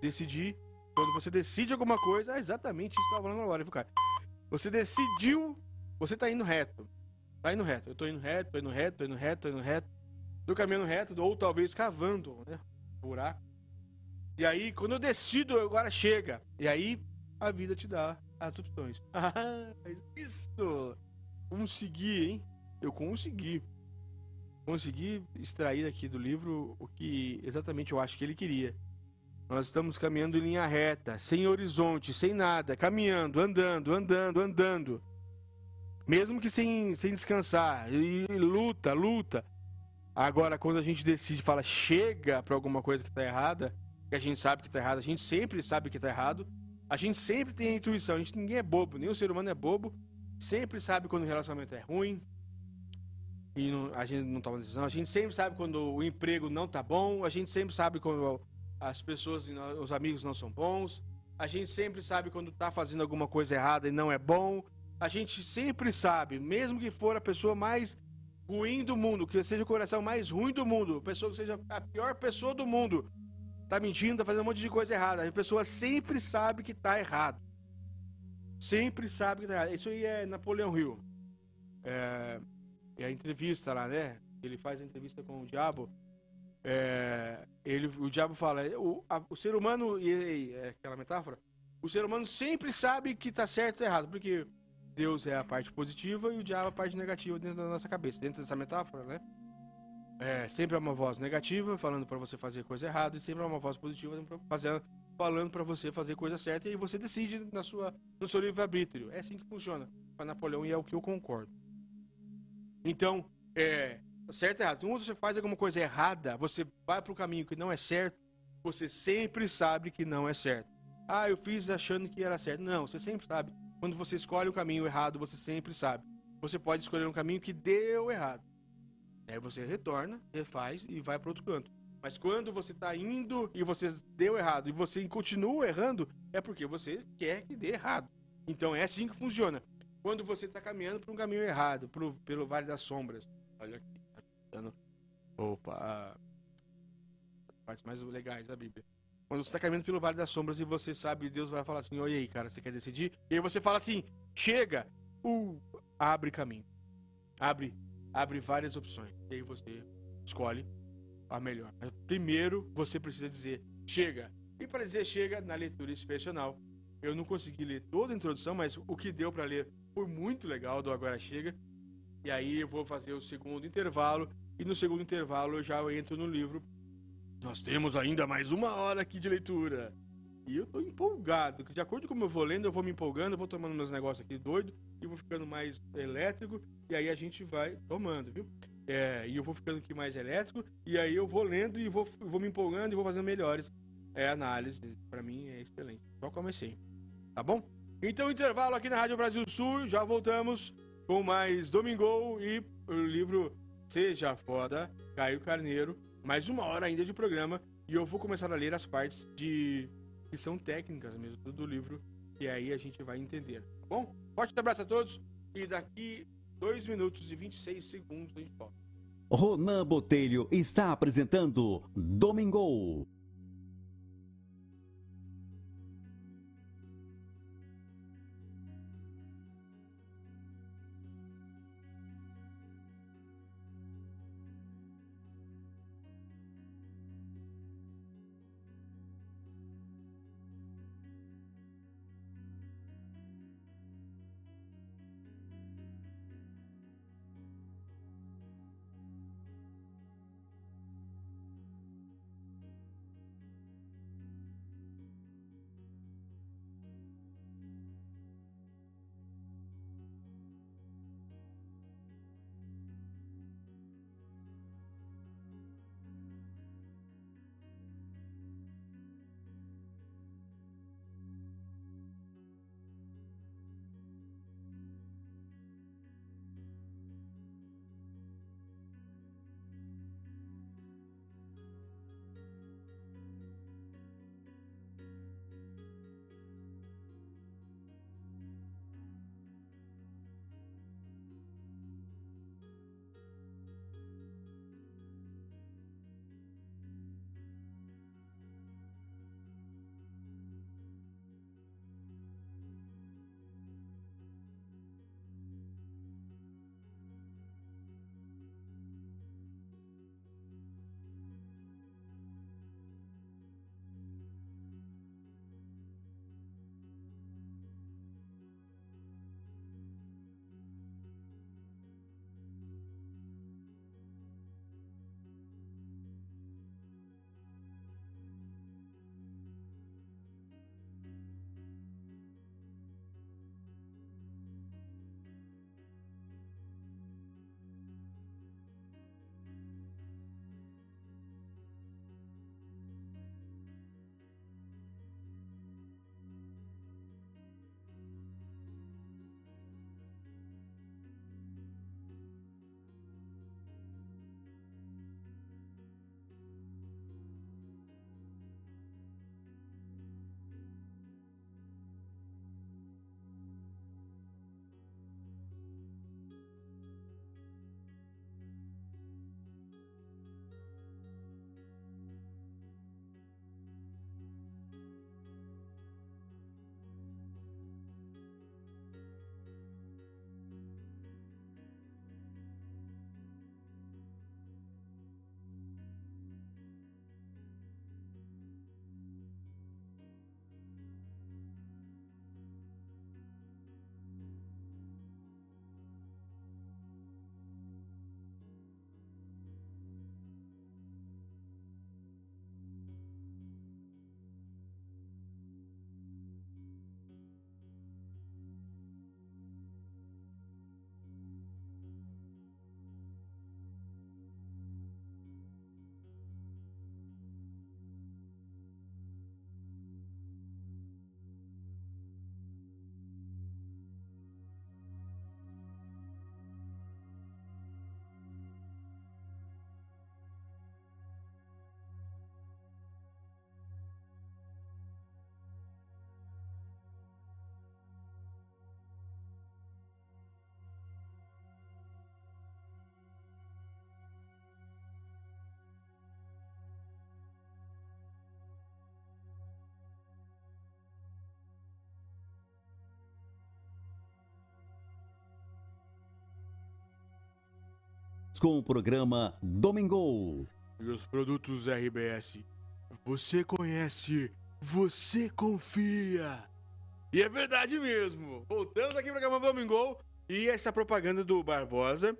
Decidir. Quando você decide alguma coisa, é exatamente isso que eu tava falando agora, viu, cara? Você decidiu, você tá indo reto. Tá indo reto. Eu tô indo reto, tô indo reto, tô indo reto, tô indo reto. Tô caminhando reto, ou talvez cavando, né? Buraco. E aí, quando eu decido, agora chega. E aí, a vida te dá as opções. Ah, isso! Consegui, hein? Eu consegui. Consegui extrair aqui do livro o que exatamente eu acho que ele queria. Nós estamos caminhando em linha reta, sem horizonte, sem nada, caminhando, andando, andando, andando. Mesmo que sem, sem descansar. E luta, luta. Agora, quando a gente decide, fala chega para alguma coisa que está errada, que a gente sabe que tá errado, a gente sempre sabe que tá errado. A gente sempre tem a intuição, a gente ninguém é bobo, nem o ser humano é bobo. Sempre sabe quando o relacionamento é ruim e não, a gente não toma decisão. A gente sempre sabe quando o emprego não tá bom. A gente sempre sabe quando as pessoas, os amigos não são bons. A gente sempre sabe quando tá fazendo alguma coisa errada e não é bom. A gente sempre sabe, mesmo que for a pessoa mais ruim do mundo, que seja o coração mais ruim do mundo, pessoa que seja a pior pessoa do mundo, tá mentindo, tá fazendo um monte de coisa errada. A pessoa sempre sabe que tá errado. Sempre sabe que tá errado. Isso aí é Napoleão Hill. É, é a entrevista lá, né? Ele faz a entrevista com o diabo. É, ele, o diabo fala, o, a, o ser humano, e, e é aquela metáfora, o ser humano sempre sabe que tá certo e errado, porque Deus é a parte positiva e o diabo é a parte negativa dentro da nossa cabeça, dentro dessa metáfora, né? É, sempre é uma voz negativa falando para você fazer coisa errada e sempre é uma voz positiva fazendo, falando para você fazer coisa certa e você decide na sua, no seu livre-arbítrio. É assim que funciona para Napoleão e é o que eu concordo. Então, é, certo e errado. Quando você faz alguma coisa errada, você vai para o caminho que não é certo, você sempre sabe que não é certo. Ah, eu fiz achando que era certo. Não, você sempre sabe. Quando você escolhe o caminho errado, você sempre sabe. Você pode escolher um caminho que deu errado. Aí você retorna, refaz e vai para outro canto. Mas quando você está indo e você deu errado e você continua errando, é porque você quer que dê errado. Então é assim que funciona. Quando você está caminhando para um caminho errado, pro, pelo Vale das Sombras. Olha aqui. Tá Opa. Partes mais legais da Bíblia. Quando você está caminhando pelo Vale das Sombras e você sabe, Deus vai falar assim: Oi aí, cara, você quer decidir? E aí você fala assim: Chega! Uh, abre caminho. Abre abre várias opções. E aí você escolhe a melhor. Primeiro você precisa dizer chega. E para dizer chega na leitura inspecional, eu não consegui ler toda a introdução, mas o que deu para ler foi muito legal do Agora Chega. E aí eu vou fazer o segundo intervalo. E no segundo intervalo eu já entro no livro. Nós temos ainda mais uma hora aqui de leitura. E eu tô empolgado. De acordo com como eu vou lendo, eu vou me empolgando, eu vou tomando meus negócios aqui doido e vou ficando mais elétrico. E aí a gente vai tomando, viu? É, e eu vou ficando aqui mais elétrico. E aí eu vou lendo e vou, vou me empolgando e vou fazendo melhores é, análises. Para mim é excelente. Só comecei. Tá bom? Então, intervalo aqui na Rádio Brasil Sul. Já voltamos com mais Domingo e o livro Seja Foda, Caio Carneiro. Mais uma hora ainda de programa. E eu vou começar a ler as partes de que são técnicas mesmo do livro, e aí a gente vai entender, tá bom? Forte abraço a todos, E daqui 2 minutos e 26 segundos a gente volta. Ronan Botelho está apresentando Domingo. Com o programa Domingo. E os produtos RBS. Você conhece, você confia. E é verdade mesmo. Voltamos aqui pro programa Domingo e essa propaganda do Barbosa,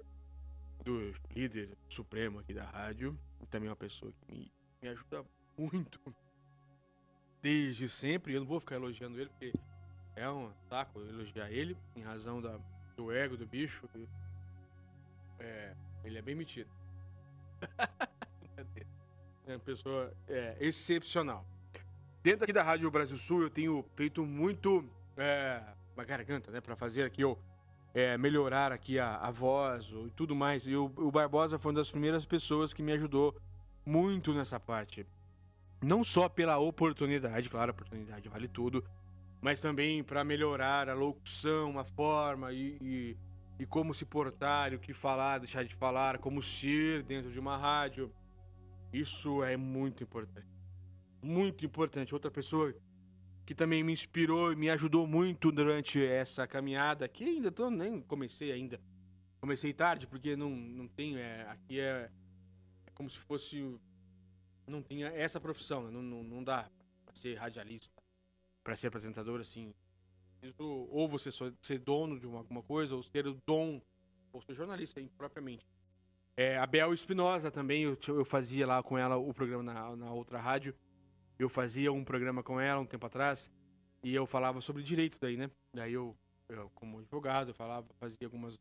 do líder supremo aqui da rádio, e também uma pessoa que me, me ajuda muito desde sempre. Eu não vou ficar elogiando ele porque é um saco elogiar ele em razão da, do ego do bicho. É, ele é bem metido. é uma pessoa é, excepcional. Dentro aqui da Rádio Brasil Sul, eu tenho feito muito é, uma garganta, né? Pra fazer aqui, eu é, melhorar aqui a, a voz e tudo mais. E o, o Barbosa foi uma das primeiras pessoas que me ajudou muito nessa parte. Não só pela oportunidade, claro, a oportunidade vale tudo, mas também para melhorar a locução, a forma e, e, e como se portar, o que falar, deixar de falar, como ser dentro de uma rádio. Isso é muito importante. Muito importante. Outra pessoa que também me inspirou e me ajudou muito durante essa caminhada, que ainda tô, nem comecei ainda. Comecei tarde, porque não, não tenho. É, aqui é, é como se fosse. Não tinha essa profissão, né? não, não, não dá pra ser radialista, para ser apresentador assim. Ou você ser dono de uma, alguma coisa, ou ser o dom, ou ser jornalista propriamente. É, a Bel Espinosa também, eu, eu fazia lá com ela o programa na, na outra rádio. Eu fazia um programa com ela um tempo atrás e eu falava sobre direito daí, né? Daí eu, eu como advogado, eu falava, fazia algumas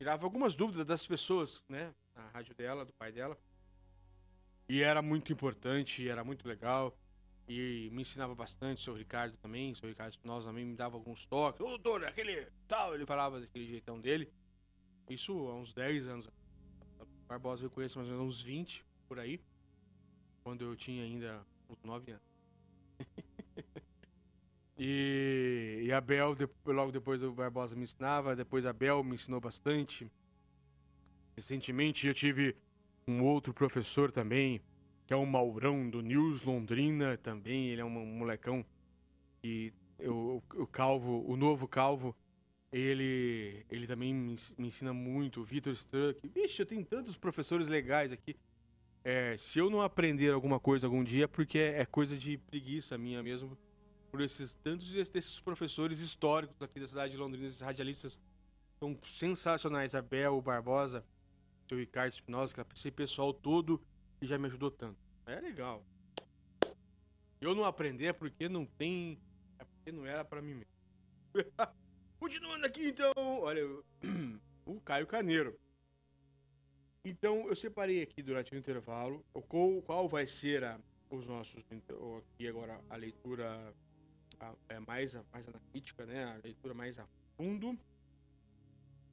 tirava algumas dúvidas das pessoas, né, na rádio dela, do pai dela. E era muito importante, era muito legal. E me ensinava bastante, o seu Ricardo também, o seu Ricardo Espinosa também me dava alguns toques. Ô, doutor, aquele tal, ele falava daquele jeitão dele. Isso há uns 10 anos. Barbosa eu conheço mais ou menos uns 20 por aí. Quando eu tinha ainda uns 9 anos. e, e a Bel, logo depois do Barbosa me ensinava, depois a Bel me ensinou bastante. Recentemente eu tive um outro professor também, que é o Maurão do News Londrina também. Ele é um molecão e eu, o Calvo, o novo Calvo, ele, ele também me, ensina muito. O Vitor Struck. Vixe, eu tenho tantos professores legais aqui. É, se eu não aprender alguma coisa algum dia, é porque é, é coisa de preguiça minha mesmo. Por esses tantos desses professores históricos aqui da cidade de Londrina, esses radialistas são sensacionais. Abel Barbosa, o Ricardo Espinosa, esse pessoal todo que já me ajudou tanto. É legal. Eu não aprender é porque não tem. É porque não era para mim mesmo. Continuando aqui então, olha, o Caio Caneiro. Então eu separei aqui durante o intervalo qual, qual vai ser a, os nossos aqui agora a leitura a, é mais mais analítica, né? A leitura mais a fundo.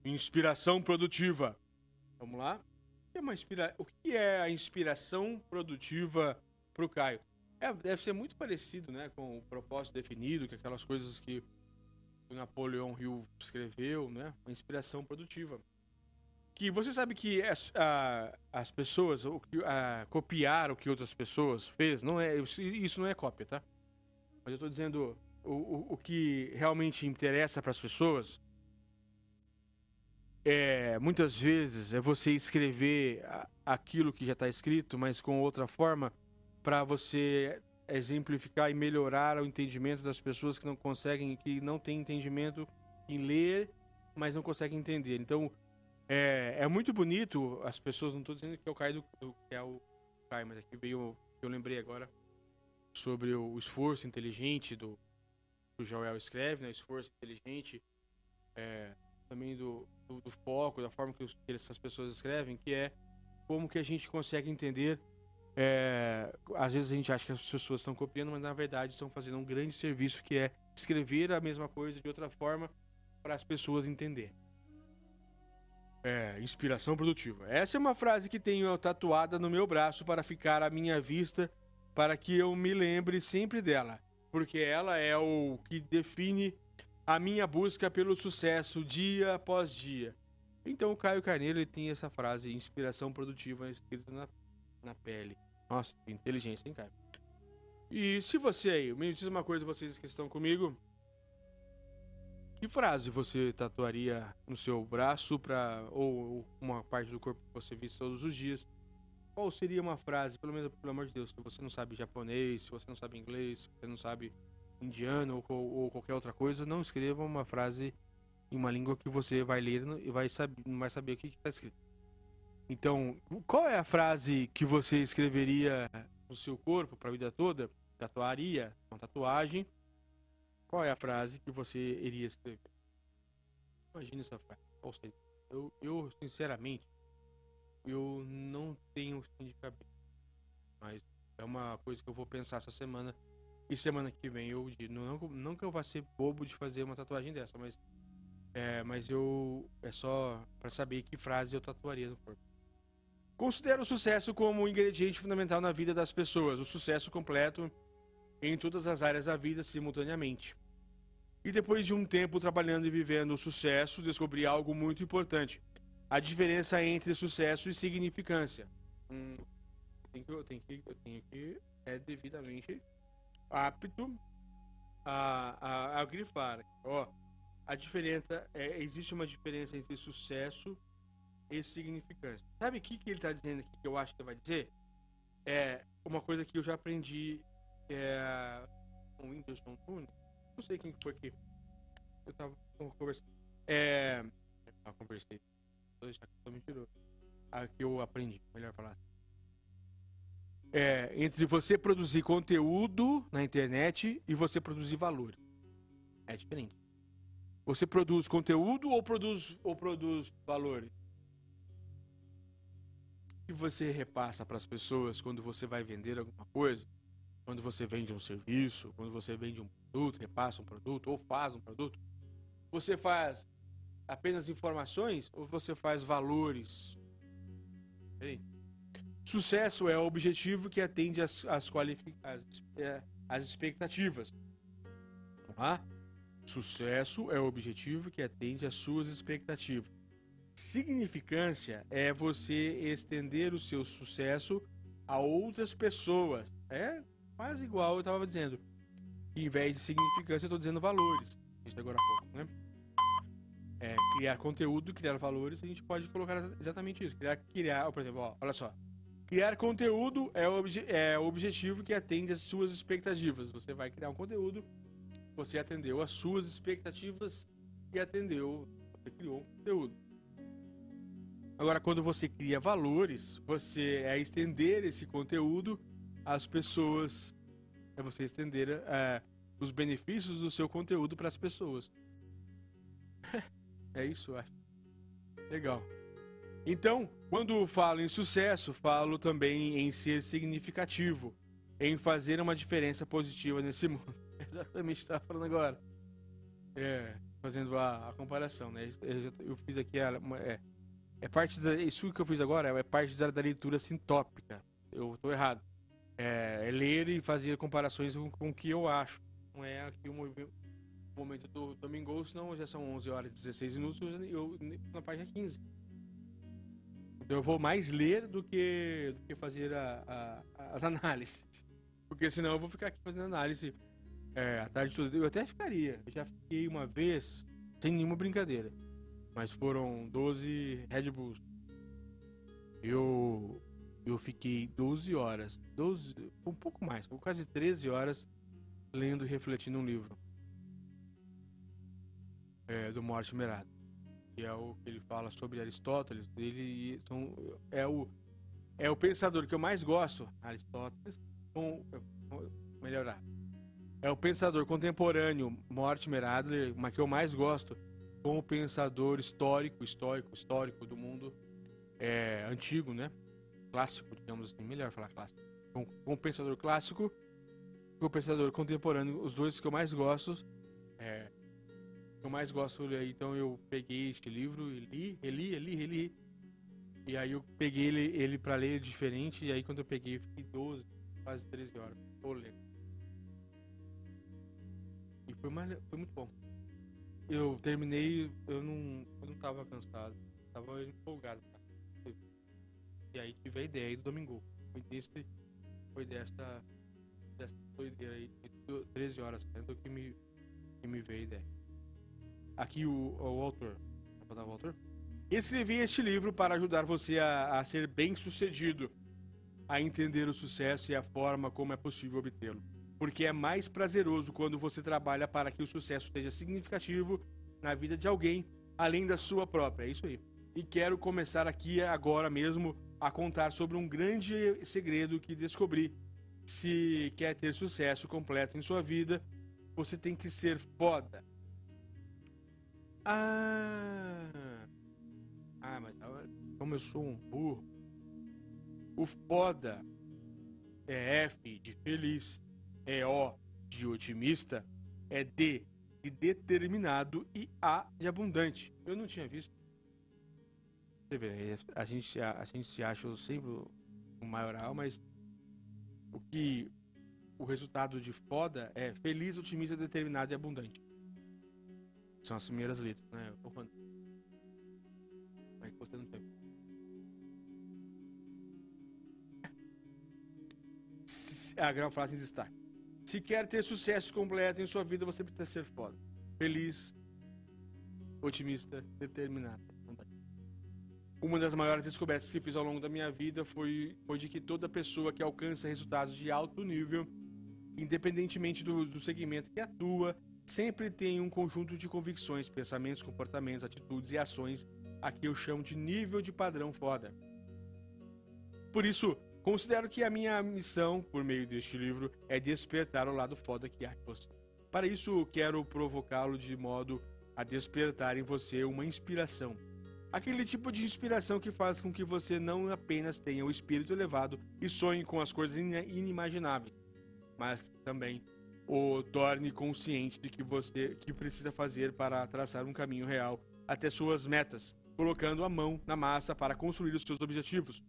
Inspiração produtiva. Vamos lá. É, uma inspira... o que é a inspiração produtiva para o Caio? É, deve ser muito parecido, né, com o propósito definido, que é aquelas coisas que o Napoleão Hill escreveu, né? Uma inspiração produtiva. Que você sabe que as, a, as pessoas o, a, copiar o que outras pessoas fez, não é isso não é cópia, tá? Mas eu estou dizendo o, o, o que realmente interessa para as pessoas é muitas vezes é você escrever aquilo que já está escrito, mas com outra forma para você exemplificar e melhorar o entendimento das pessoas que não conseguem, que não têm entendimento em ler, mas não conseguem entender. Então, é, é muito bonito, as pessoas, não estou dizendo que é o Caio que é o Caio, mas aqui veio, eu lembrei agora, sobre o esforço inteligente do o Joel escreve, né? esforço inteligente, é, também do, do, do, foco, da forma que, os, que essas pessoas escrevem, que é como que a gente consegue entender é, às vezes a gente acha que as pessoas estão copiando, mas na verdade estão fazendo um grande serviço que é escrever a mesma coisa de outra forma para as pessoas entenderem. É, inspiração produtiva. Essa é uma frase que tenho tatuada no meu braço para ficar à minha vista, para que eu me lembre sempre dela, porque ela é o que define a minha busca pelo sucesso dia após dia. Então o Caio Carneiro tem essa frase, inspiração produtiva, escrita na, na pele. Nossa, que inteligência, hein, cara? E se você aí, me diz uma coisa, vocês que estão comigo. Que frase você tatuaria no seu braço para ou uma parte do corpo que você visse todos os dias? Qual seria uma frase, pelo menos pelo amor de Deus, se você não sabe japonês, se você não sabe inglês, se você não sabe indiano ou, ou qualquer outra coisa, não escreva uma frase em uma língua que você vai ler e vai saber, não vai saber o que está escrito. Então, qual é a frase que você escreveria no seu corpo para a vida toda? Tatuaria, uma tatuagem. Qual é a frase que você iria escrever? Imagina essa frase. Qual seria? Eu, eu, sinceramente, eu não tenho fim de cabeça. Mas é uma coisa que eu vou pensar essa semana. E semana que vem eu digo. Não, não que eu vá ser bobo de fazer uma tatuagem dessa, mas. É, mas eu. É só para saber que frase eu tatuaria no corpo. Considero o sucesso como um ingrediente fundamental na vida das pessoas. O sucesso completo em todas as áreas da vida simultaneamente. E depois de um tempo trabalhando e vivendo o sucesso, descobri algo muito importante: a diferença entre sucesso e significância. Hum, tem que, eu, tenho que, eu tenho que é devidamente apto a, a, a grifar. Ó, a diferença é, existe uma diferença entre sucesso e significância. Sabe o que, que ele está dizendo aqui que eu acho que vai dizer? É uma coisa que eu já aprendi é, com o Nunes. Não sei quem foi aqui. Eu tava conversando. É. Eu conversei. Que eu mentiroso. A que eu aprendi, melhor falar. É, entre você produzir conteúdo na internet e você produzir valor. É diferente. Você produz conteúdo ou produz, ou produz valores? que você repassa para as pessoas quando você vai vender alguma coisa, quando você vende um serviço, quando você vende um produto, repassa um produto ou faz um produto, você faz apenas informações ou você faz valores? Sucesso é o objetivo que atende às, às, as, é, as expectativas. Vamos Sucesso é o objetivo que atende às suas expectativas. Significância é você estender o seu sucesso a outras pessoas. É quase igual eu estava dizendo. Em vez de significância, eu estou dizendo valores. Isso agora há pouco, né? É, criar conteúdo, criar valores, a gente pode colocar exatamente isso. Criar, criar por exemplo, ó, olha só. Criar conteúdo é o, é o objetivo que atende às suas expectativas. Você vai criar um conteúdo, você atendeu às suas expectativas e atendeu, você criou um conteúdo. Agora, quando você cria valores, você é estender esse conteúdo às pessoas, é você estender é, os benefícios do seu conteúdo para as pessoas. é isso, acho. Legal. Então, quando falo em sucesso, falo também em ser significativo, em fazer uma diferença positiva nesse mundo. Exatamente o que falando agora. É, fazendo a, a comparação, né? Eu, eu fiz aqui a, é, é parte da, isso que eu fiz agora é parte da, da leitura sintópica. Eu estou errado. É, é, ler e fazer comparações com, com o que eu acho. Não é aqui o momento do domingo, senão já são 11 horas e 16 minutos, eu na página 15. Então eu vou mais ler do que, do que fazer a, a, as análises. Porque senão eu vou ficar aqui fazendo análise é, a tarde toda. Eu até ficaria. Eu já fiquei uma vez, sem nenhuma brincadeira mas foram 12 Red Bulls. Eu eu fiquei 12 horas, 12, um pouco mais, quase 13 horas lendo e refletindo um livro. É, do Mortimer Merado. Que é o que ele fala sobre Aristóteles. Ele é o é o pensador que eu mais gosto, Aristóteles, com, melhorar. É o pensador contemporâneo Mortimer Adler, mas que eu mais gosto como pensador histórico, histórico, histórico do mundo é, antigo, né? Clássico, digamos assim, melhor falar clássico. Com, com pensador clássico e o pensador contemporâneo, os dois que eu mais gosto. É, eu mais gosto, então eu peguei este livro e li, reli, reli, reli. E aí eu peguei ele, ele para ler diferente, e aí quando eu peguei, fiquei 12, quase 13 horas. Olê. E foi, mais, foi muito bom. Eu terminei, eu não, eu não tava cansado, tava empolgado. E aí tive a ideia do domingo. Foi desse, foi dessa, dessa doideira aí, de 13 horas, tanto que me, que me veio a ideia. Aqui o, o autor, o autor? Escrevi este livro para ajudar você a, a ser bem sucedido, a entender o sucesso e a forma como é possível obtê-lo porque é mais prazeroso quando você trabalha para que o sucesso seja significativo na vida de alguém, além da sua própria. É isso aí. E quero começar aqui agora mesmo a contar sobre um grande segredo que descobri. Se quer ter sucesso completo em sua vida, você tem que ser foda. Ah, ah mas como eu sou um burro, o foda é F de feliz é O de otimista, é D de determinado e A de abundante. Eu não tinha visto. Você vê, a gente, a, a gente se acha sempre o maioral, mas o que o resultado de foda é feliz, otimista, determinado e abundante. São as primeiras letras, né? Como é que você não tem? A grande frase em destaque. Se quer ter sucesso completo em sua vida, você precisa ser foda. Feliz, otimista, determinado. Uma das maiores descobertas que fiz ao longo da minha vida foi, foi de que toda pessoa que alcança resultados de alto nível, independentemente do, do segmento que atua, sempre tem um conjunto de convicções, pensamentos, comportamentos, atitudes e ações a que eu chamo de nível de padrão foda. Por isso, considero que a minha missão, por meio deste livro, é despertar o lado foda que há em você. Para isso, quero provocá-lo de modo a despertar em você uma inspiração Aquele tipo de inspiração que faz com que você não apenas tenha o espírito elevado e sonhe com as coisas inimagináveis, mas também o torne consciente de que você que precisa fazer para traçar um caminho real até suas metas, colocando a mão na massa para construir os seus objetivos.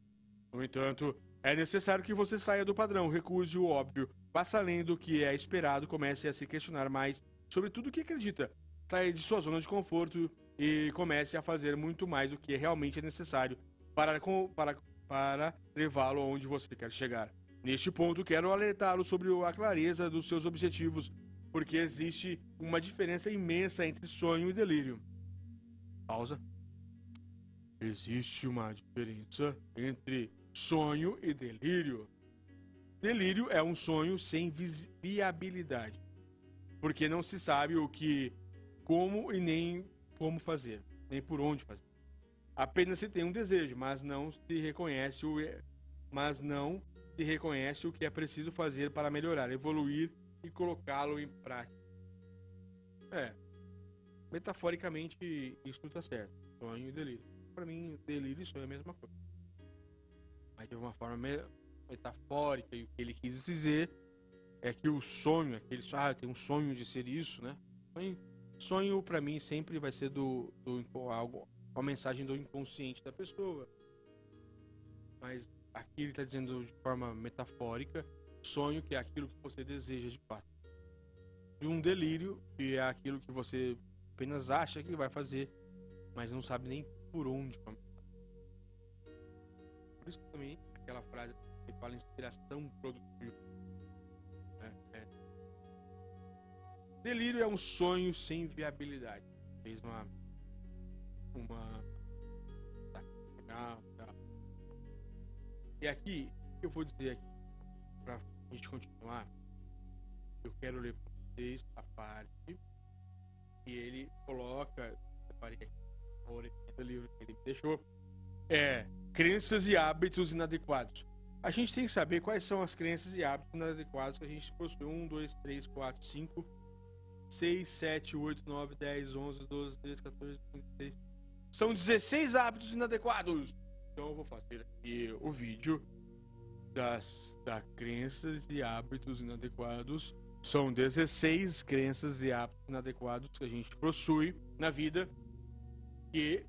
No entanto, é necessário que você saia do padrão, recuse o óbvio, passe além do que é esperado, comece a se questionar mais sobre tudo o que acredita, saia de sua zona de conforto e comece a fazer muito mais do que realmente é necessário para, para, para levá-lo onde você quer chegar. Neste ponto, quero alertá-lo sobre a clareza dos seus objetivos, porque existe uma diferença imensa entre sonho e delírio. Pausa. Existe uma diferença entre sonho e delírio. Delírio é um sonho sem viabilidade, porque não se sabe o que, como e nem como fazer, nem por onde fazer. Apenas se tem um desejo, mas não se reconhece o mas não se reconhece o que é preciso fazer para melhorar, evoluir e colocá-lo em prática. É. Metaforicamente, isso está certo. Sonho e delírio. Para mim, delírio e sonho é a mesma coisa. Mas de uma forma metafórica, e o que ele quis dizer é que o sonho, aquele, ah, tem um sonho de ser isso, né? Sonho Sonho para mim sempre vai ser do, do algo, uma mensagem do inconsciente da pessoa. Mas aqui ele está dizendo de forma metafórica, sonho que é aquilo que você deseja de fato. E um delírio que é aquilo que você apenas acha que vai fazer, mas não sabe nem por onde começar. Por isso também aquela frase que fala inspiração produtiva Delírio é um sonho sem viabilidade. Fez uma. Uma. E aqui, eu vou dizer aqui, pra gente continuar, eu quero ler pra vocês a parte que ele coloca. Separei aqui do livro que ele deixou. É. Crenças e hábitos inadequados. A gente tem que saber quais são as crenças e hábitos inadequados que a gente possui. Um, dois, três, quatro, cinco 6, 7, 8, 9, 10, 11, 12, 13, 14, 15, 16. São 16 hábitos inadequados. Então eu vou fazer aqui o vídeo das da crenças e hábitos inadequados. São 16 crenças e hábitos inadequados que a gente possui na vida que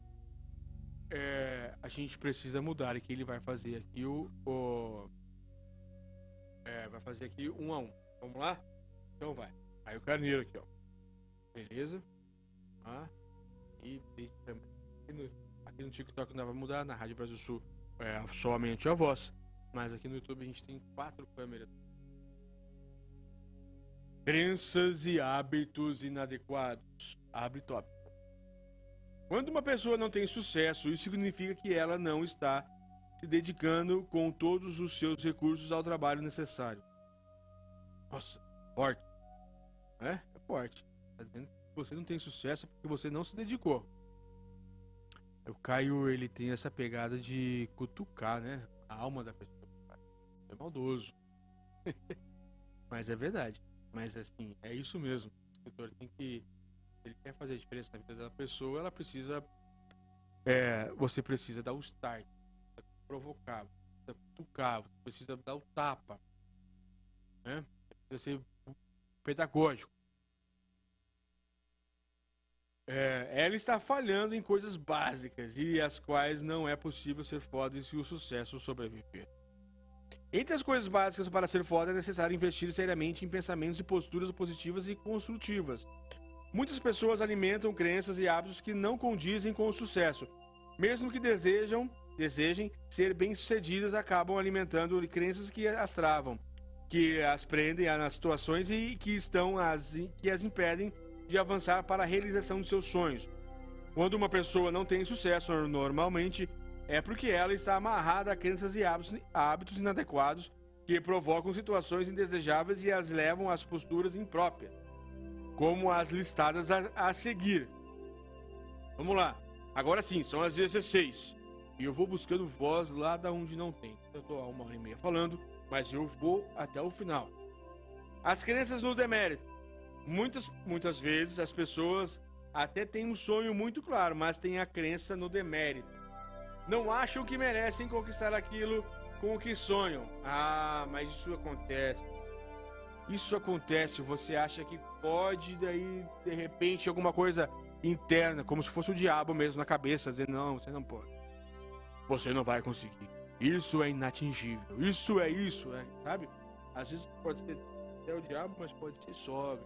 é, a gente precisa mudar e que ele vai fazer aqui o, o é, vai fazer aqui um a um. Vamos lá? Então vai. Aí o carneiro aqui, ó. Beleza? Ah, e aqui no, aqui no TikTok não vai mudar, na Rádio Brasil Sul é somente a voz. Mas aqui no YouTube a gente tem quatro câmeras. Crenças e hábitos inadequados. Abre top. Quando uma pessoa não tem sucesso, isso significa que ela não está se dedicando com todos os seus recursos ao trabalho necessário. Nossa, forte. É? É forte. Tá dizendo que você não tem sucesso porque você não se dedicou. O Caio, ele tem essa pegada de cutucar, né? A alma da pessoa. É maldoso. Mas é verdade. Mas assim, é isso mesmo. O escritor tem que. Ele quer fazer a diferença na vida da pessoa, ela precisa. É, você precisa dar o start, provocar, precisa cutucar, precisa dar o tapa. Né? Precisa ser pedagógico. É, ela está falhando em coisas básicas e as quais não é possível ser foda se o sucesso sobreviver. Entre as coisas básicas para ser foda é necessário investir seriamente em pensamentos e posturas positivas e construtivas. Muitas pessoas alimentam crenças e hábitos que não condizem com o sucesso. Mesmo que desejam, desejem ser bem-sucedidas, acabam alimentando crenças que as travam, que as prendem nas situações e que estão as que as impedem de avançar para a realização de seus sonhos. Quando uma pessoa não tem sucesso normalmente, é porque ela está amarrada a crenças e hábitos, inadequados que provocam situações indesejáveis e as levam às posturas impróprias, como as listadas a, a seguir. Vamos lá. Agora sim, são as 16. E eu vou buscando voz lá da onde não tem. Eu há uma hora e meia falando, mas eu vou até o final. As crenças no demérito. Muitas, muitas vezes as pessoas até têm um sonho muito claro, mas têm a crença no demérito não acham que merecem conquistar aquilo com o que sonham. Ah, mas isso acontece. Isso acontece, você acha que pode, daí de repente alguma coisa interna, como se fosse o diabo mesmo na cabeça, dizer: não, você não pode. Você não vai conseguir. Isso é inatingível. Isso é isso, é, sabe? Às vezes pode ser até o diabo, mas pode ser sogra,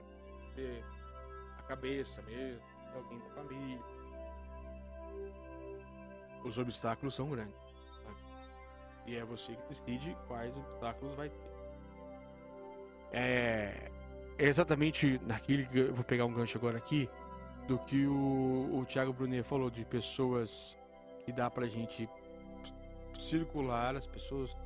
a cabeça mesmo, alguém da família os obstáculos são grandes. Sabe? E é você que decide quais obstáculos vai ter. É, exatamente naquele que eu vou pegar um gancho agora aqui do que o, o Thiago Brunet falou de pessoas que dá pra gente circular as pessoas.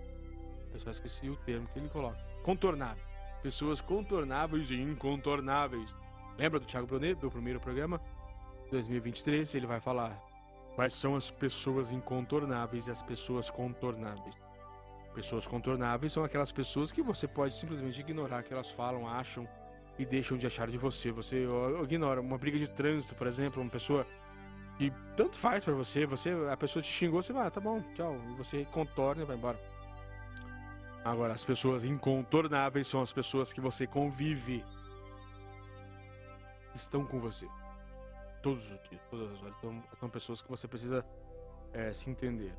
Pessoal, esqueci o termo que ele coloca. Contornáveis. Pessoas contornáveis e incontornáveis. Lembra do Thiago Brunet, do primeiro programa? 2023, ele vai falar Quais são as pessoas incontornáveis e as pessoas contornáveis? Pessoas contornáveis são aquelas pessoas que você pode simplesmente ignorar que elas falam, acham e deixam de achar de você. Você ignora uma briga de trânsito, por exemplo, uma pessoa que tanto faz para você, você a pessoa te xingou, você vai, ah, tá bom, tchau, você contorna e vai embora. Agora, as pessoas incontornáveis são as pessoas que você convive, estão com você todos os dias, todas as horas. Então, são pessoas que você precisa é, se entender.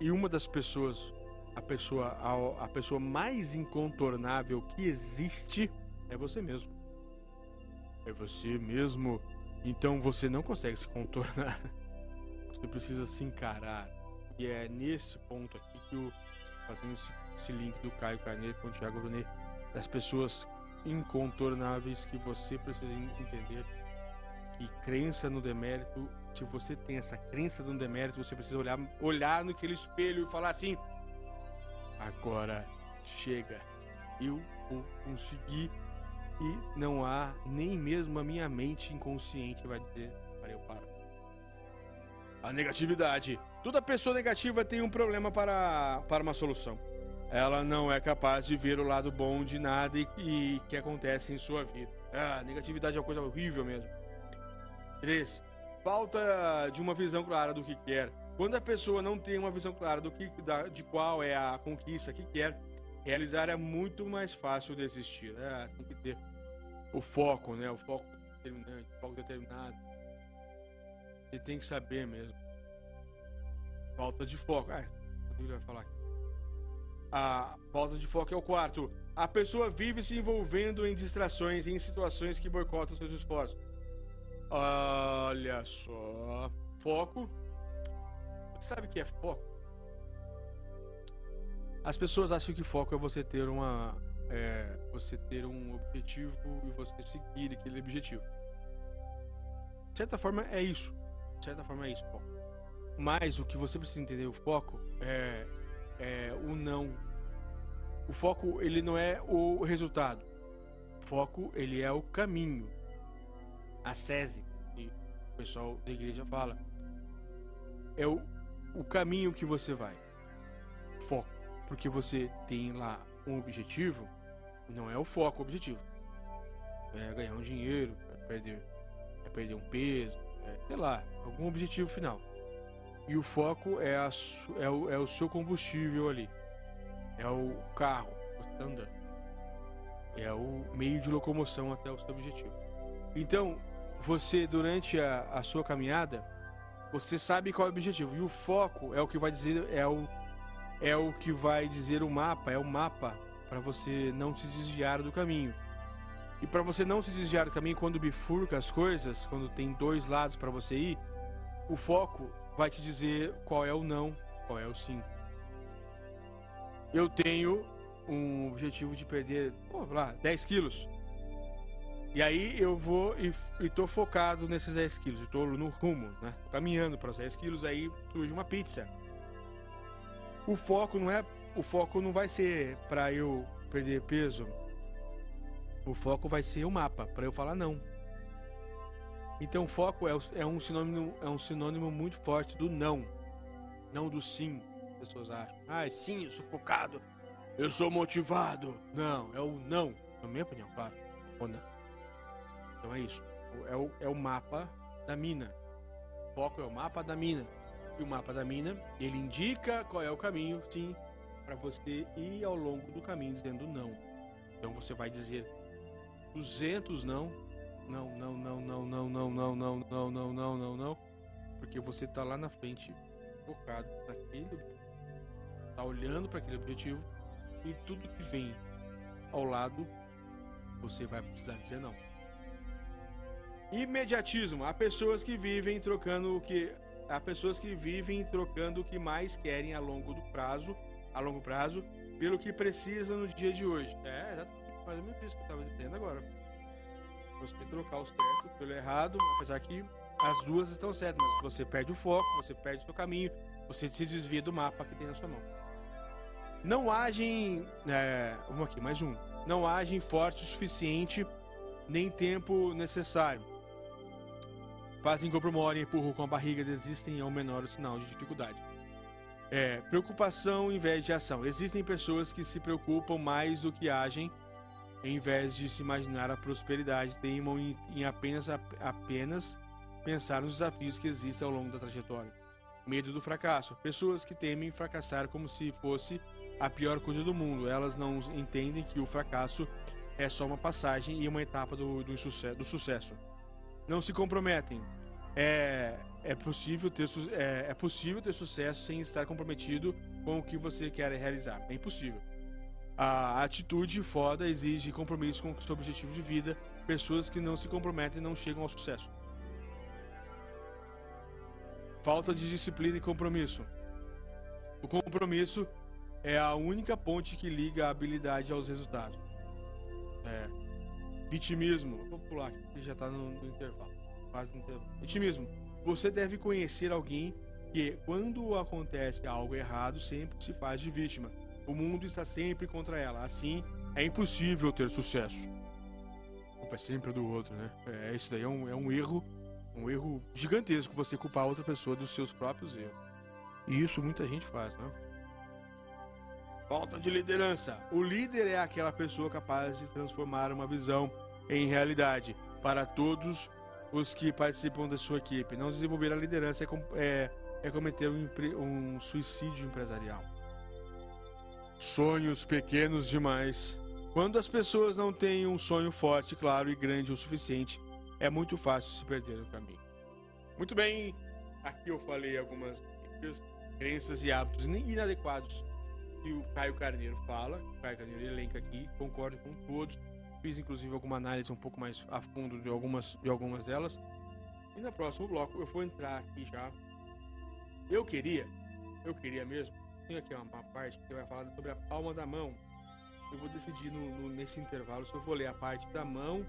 E uma das pessoas, a pessoa, a, a pessoa mais incontornável que existe é você mesmo. É você mesmo. Então você não consegue se contornar. Você precisa se encarar. E é nesse ponto aqui que o fazendo esse, esse link do Caio Carneiro com o Thiago Brunet, das pessoas incontornáveis que você precisa entender que crença no demérito, se você tem essa crença no demérito, você precisa olhar, olhar naquele espelho e falar assim: agora chega, eu vou conseguir. E não há nem mesmo a minha mente inconsciente vai dizer: para eu paro. A negatividade. Toda pessoa negativa tem um problema para, para uma solução. Ela não é capaz de ver o lado bom de nada e, e que acontece em sua vida. Ah, negatividade é uma coisa horrível mesmo. 3. Falta de uma visão clara do que quer. Quando a pessoa não tem uma visão clara do que, da, de qual é a conquista que quer realizar, é muito mais fácil desistir. Né? Tem que ter o foco, né? O foco determinante, o foco determinado. Você tem que saber mesmo. Falta de foco. Ah, ele vai falar aqui. A falta de foco é o quarto. A pessoa vive se envolvendo em distrações e em situações que boicotam seus esforços. Olha só. Foco. Você sabe o que é foco? As pessoas acham que foco é você ter uma. É, você ter um objetivo e você seguir aquele objetivo. De certa forma é isso. De certa forma é isso, foco. Mas o que você precisa entender o foco é, é o não. O foco ele não é o resultado. O foco ele é o caminho a SESI, que o pessoal da igreja fala, é o, o caminho que você vai. Foco. Porque você tem lá um objetivo, não é o foco o objetivo. É ganhar um dinheiro, é perder, é perder um peso, é, sei lá, algum objetivo final. E o foco é, a, é, o, é o seu combustível ali. É o carro, você tá. É o meio de locomoção até o seu objetivo. Então, você, durante a, a sua caminhada, você sabe qual é o objetivo. E o foco é o que vai dizer, é o, é o que vai dizer o mapa, é o mapa para você não se desviar do caminho. E para você não se desviar do caminho quando bifurca as coisas, quando tem dois lados para você ir, o foco vai te dizer qual é o não, qual é o sim. Eu tenho um objetivo de perder, pô, lá, 10 quilos. E aí eu vou e, e tô focado nesses 10 quilos, eu tô no rumo, né? Tô caminhando para os 10 quilos, aí surge uma pizza. O foco não é. O foco não vai ser para eu perder peso. O foco vai ser o mapa, para eu falar não. Então foco é, é, um sinônimo, é um sinônimo muito forte do não. Não do sim. As pessoas acham. Ah, sim, eu sou focado. Eu sou motivado. Não, é o não. Na minha opinião, claro. Ou não. Então é isso. É o, é o mapa da mina. O foco é o mapa da mina. E o mapa da mina, ele indica qual é o caminho, sim, para você ir ao longo do caminho dizendo não. Então você vai dizer 200 não, não, não, não, não, não, não, não, não, não, não, não, não, não, porque você tá lá na frente focado naquele, tá olhando para aquele objetivo e tudo que vem ao lado você vai precisar dizer não. Imediatismo. Há pessoas que vivem trocando o que há pessoas que vivem trocando o que mais querem a longo do prazo, a longo prazo, pelo que precisam no dia de hoje. É, exatamente mais ou menos isso que eu estava dizendo agora. Você trocar o certo pelo errado, apesar que as duas estão certas, mas você perde o foco, você perde o seu caminho, você se desvia do mapa que tem na sua mão. Não agem. É, vamos aqui, mais um. Não agem forte o suficiente, nem tempo necessário. Fazem hora e empurram com a barriga, desistem ao menor sinal de dificuldade. É, preocupação em vez de ação. Existem pessoas que se preocupam mais do que agem, em vez de se imaginar a prosperidade, teimam em, em apenas, apenas pensar nos desafios que existem ao longo da trajetória. Medo do fracasso. Pessoas que temem fracassar como se fosse a pior coisa do mundo. Elas não entendem que o fracasso é só uma passagem e uma etapa do, do, do sucesso. Não se comprometem. É, é, possível ter, é, é possível ter sucesso sem estar comprometido com o que você quer realizar. É impossível. A atitude foda exige compromisso com o seu objetivo de vida. Pessoas que não se comprometem não chegam ao sucesso. Falta de disciplina e compromisso. O compromisso é a única ponte que liga a habilidade aos resultados. É. Vitimismo. Vou pular aqui, já está no, intervalo. No intervalo. Vitimismo. Você deve conhecer alguém que, quando acontece algo errado, sempre se faz de vítima. O mundo está sempre contra ela. Assim, é impossível ter sucesso. A culpa é sempre do outro, né? É, isso daí é um, é um erro, um erro gigantesco você culpar outra pessoa dos seus próprios erros. E isso muita gente faz, né? Falta de liderança. O líder é aquela pessoa capaz de transformar uma visão em realidade para todos os que participam da sua equipe. Não desenvolver a liderança é, é, é cometer um, um suicídio empresarial. Sonhos pequenos demais. Quando as pessoas não têm um sonho forte, claro e grande o suficiente, é muito fácil se perder no caminho. Muito bem, aqui eu falei algumas crenças e hábitos inadequados que o Caio Carneiro fala, o Caio Carneiro elenca aqui, concordo com todos. Fiz inclusive alguma análise um pouco mais a fundo de algumas, de algumas delas. E no próximo bloco eu vou entrar aqui já. Eu queria, eu queria mesmo, tem aqui uma, parte que vai falar sobre a palma da mão. Eu vou decidir no, no, nesse intervalo se eu vou ler a parte da mão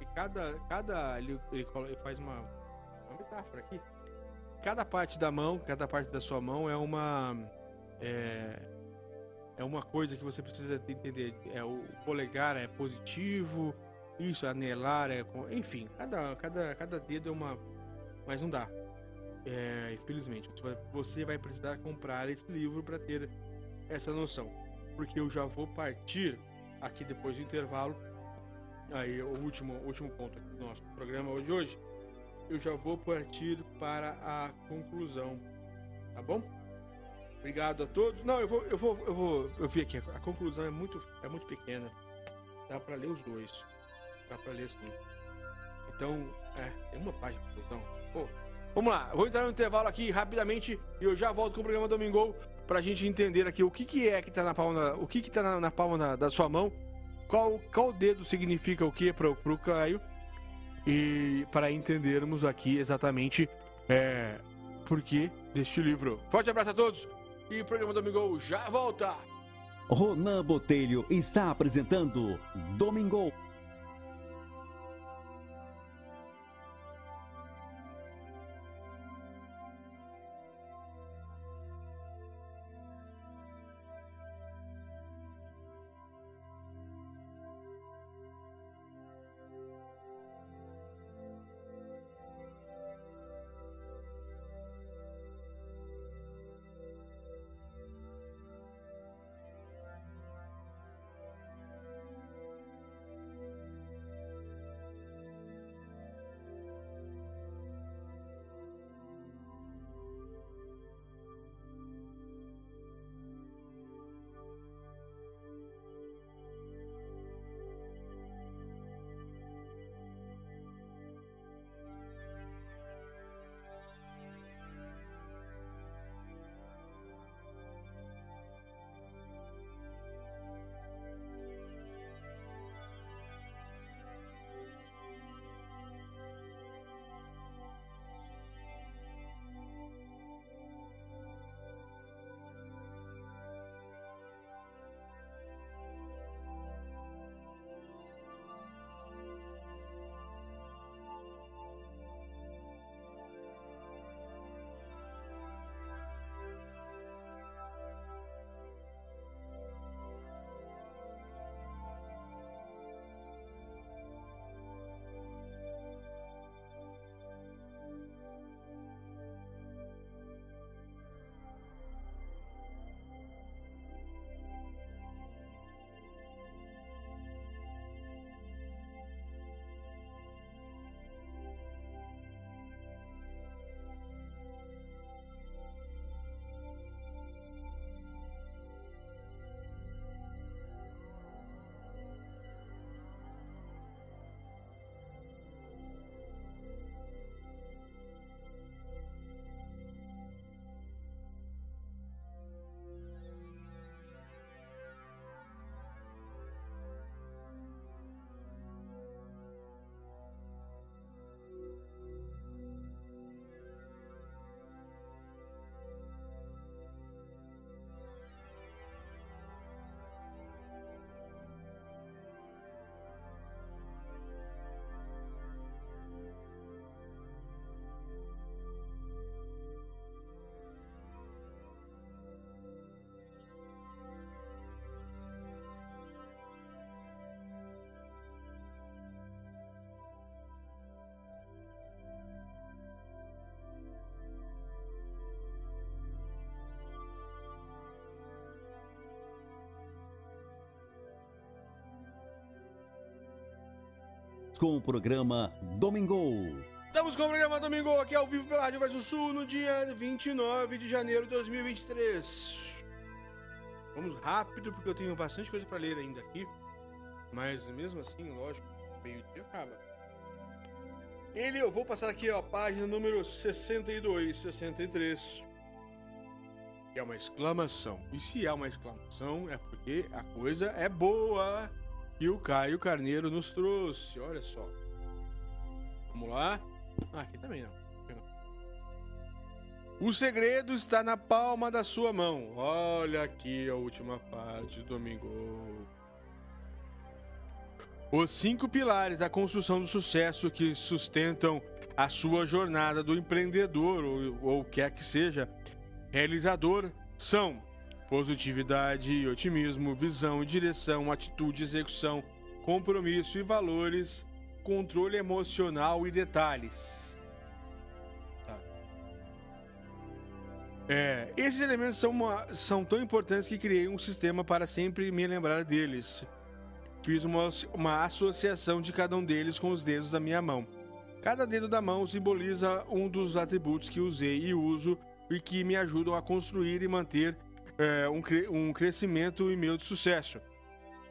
e cada, cada ele, ele, ele faz uma, uma metáfora aqui. Cada parte da mão, cada parte da sua mão é uma é, é uma coisa que você precisa entender. É o polegar é positivo, isso, anelar é, enfim, cada cada cada dedo é uma, mas não dá. É, infelizmente, você vai, precisar comprar esse livro para ter essa noção, porque eu já vou partir aqui depois do intervalo. Aí o último último ponto do nosso programa de hoje, eu já vou partir para a conclusão, tá bom? Obrigado a todos. Não, eu vou, eu vou, eu vou, eu vi aqui, a conclusão é muito, é muito pequena. Dá para ler os dois. Dá para ler assim. Então, é, uma página conclusão. Pô, Vamos lá, vou entrar no intervalo aqui rapidamente e eu já volto com o programa Domingo pra gente entender aqui o que, que é que tá na palma o que que tá na, na palma da, da, sua mão, qual, qual dedo significa o que pro, pro Caio e para entendermos aqui exatamente é, por que deste livro. Forte abraço a todos e o programa Domingo já volta! Ronan Botelho está apresentando Domingo. Com o programa Domingo. Estamos com o programa Domingo aqui ao vivo pela Rádio Brasil Sul no dia 29 de janeiro de 2023. Vamos rápido porque eu tenho bastante coisa para ler ainda aqui. Mas mesmo assim, lógico, meio-dia acaba. Ele, eu vou passar aqui a página número 62, 63. É uma exclamação. E se é uma exclamação, é porque a coisa é boa que o Caio Carneiro nos trouxe. Olha só. Vamos lá. Ah, aqui também não. O segredo está na palma da sua mão. Olha aqui a última parte do domingo. Os cinco pilares da construção do sucesso que sustentam a sua jornada do empreendedor ou, ou quer que seja realizador são Positividade otimismo, visão e direção, atitude, execução, compromisso e valores, controle emocional e detalhes. Tá. É, esses elementos são, uma, são tão importantes que criei um sistema para sempre me lembrar deles. Fiz uma, uma associação de cada um deles com os dedos da minha mão. Cada dedo da mão simboliza um dos atributos que usei e uso e que me ajudam a construir e manter é, um, um crescimento e meu de sucesso.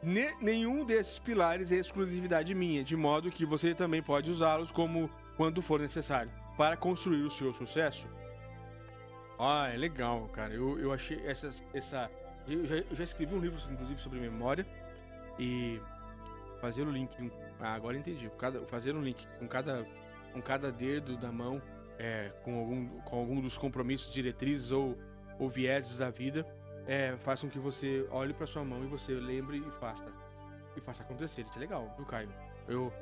Ne nenhum desses pilares é exclusividade minha, de modo que você também pode usá-los como quando for necessário. para construir o seu sucesso. Ah, é legal, cara. Eu, eu achei essa, essa eu já, eu já escrevi um livro, inclusive, sobre memória e fazer o link. Ah, agora entendi. Cada, fazer um link com cada, com cada dedo da mão, é, com, algum, com algum dos compromissos, diretrizes ou, ou vieses da vida, é, faz com que você olhe para sua mão e você lembre e faça. E faça acontecer. Isso é legal, viu, Caio? Eu,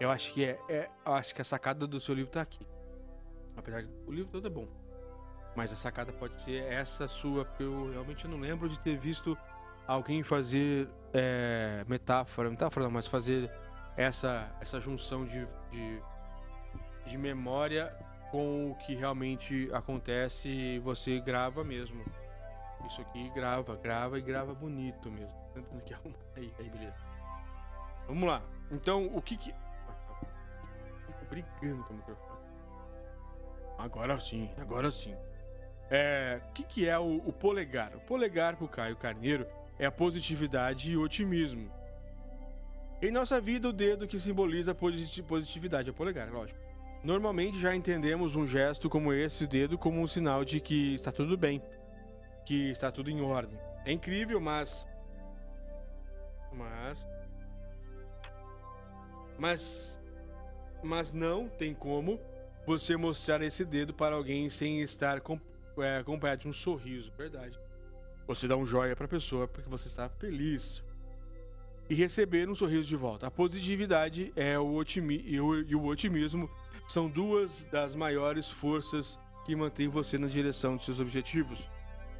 eu acho que é, é acho que a sacada do seu livro tá aqui. Apesar que o livro todo é bom. Mas a sacada pode ser essa sua, porque eu realmente não lembro de ter visto alguém fazer é, metáfora, metáfora não, mas fazer essa, essa junção de, de, de memória com o que realmente acontece e você grava mesmo. Isso aqui grava, grava e grava bonito mesmo. Tentando que arrumar aí, aí, beleza. Vamos lá. Então, o que que. Fico brigando com o microfone. Agora sim, agora sim. É, o que, que é o, o polegar? O polegar para o Caio Carneiro é a positividade e otimismo. Em nossa vida, o dedo que simboliza positividade é o polegar, lógico. Normalmente já entendemos um gesto como esse dedo como um sinal de que está tudo bem, que está tudo em ordem. É incrível, mas. Mas. Mas. Mas não tem como você mostrar esse dedo para alguém sem estar é, acompanhado de um sorriso, verdade. Você dá um joia para a pessoa porque você está feliz. E receber um sorriso de volta. A positividade é o otimi e, o, e o otimismo são duas das maiores forças que mantêm você na direção de seus objetivos.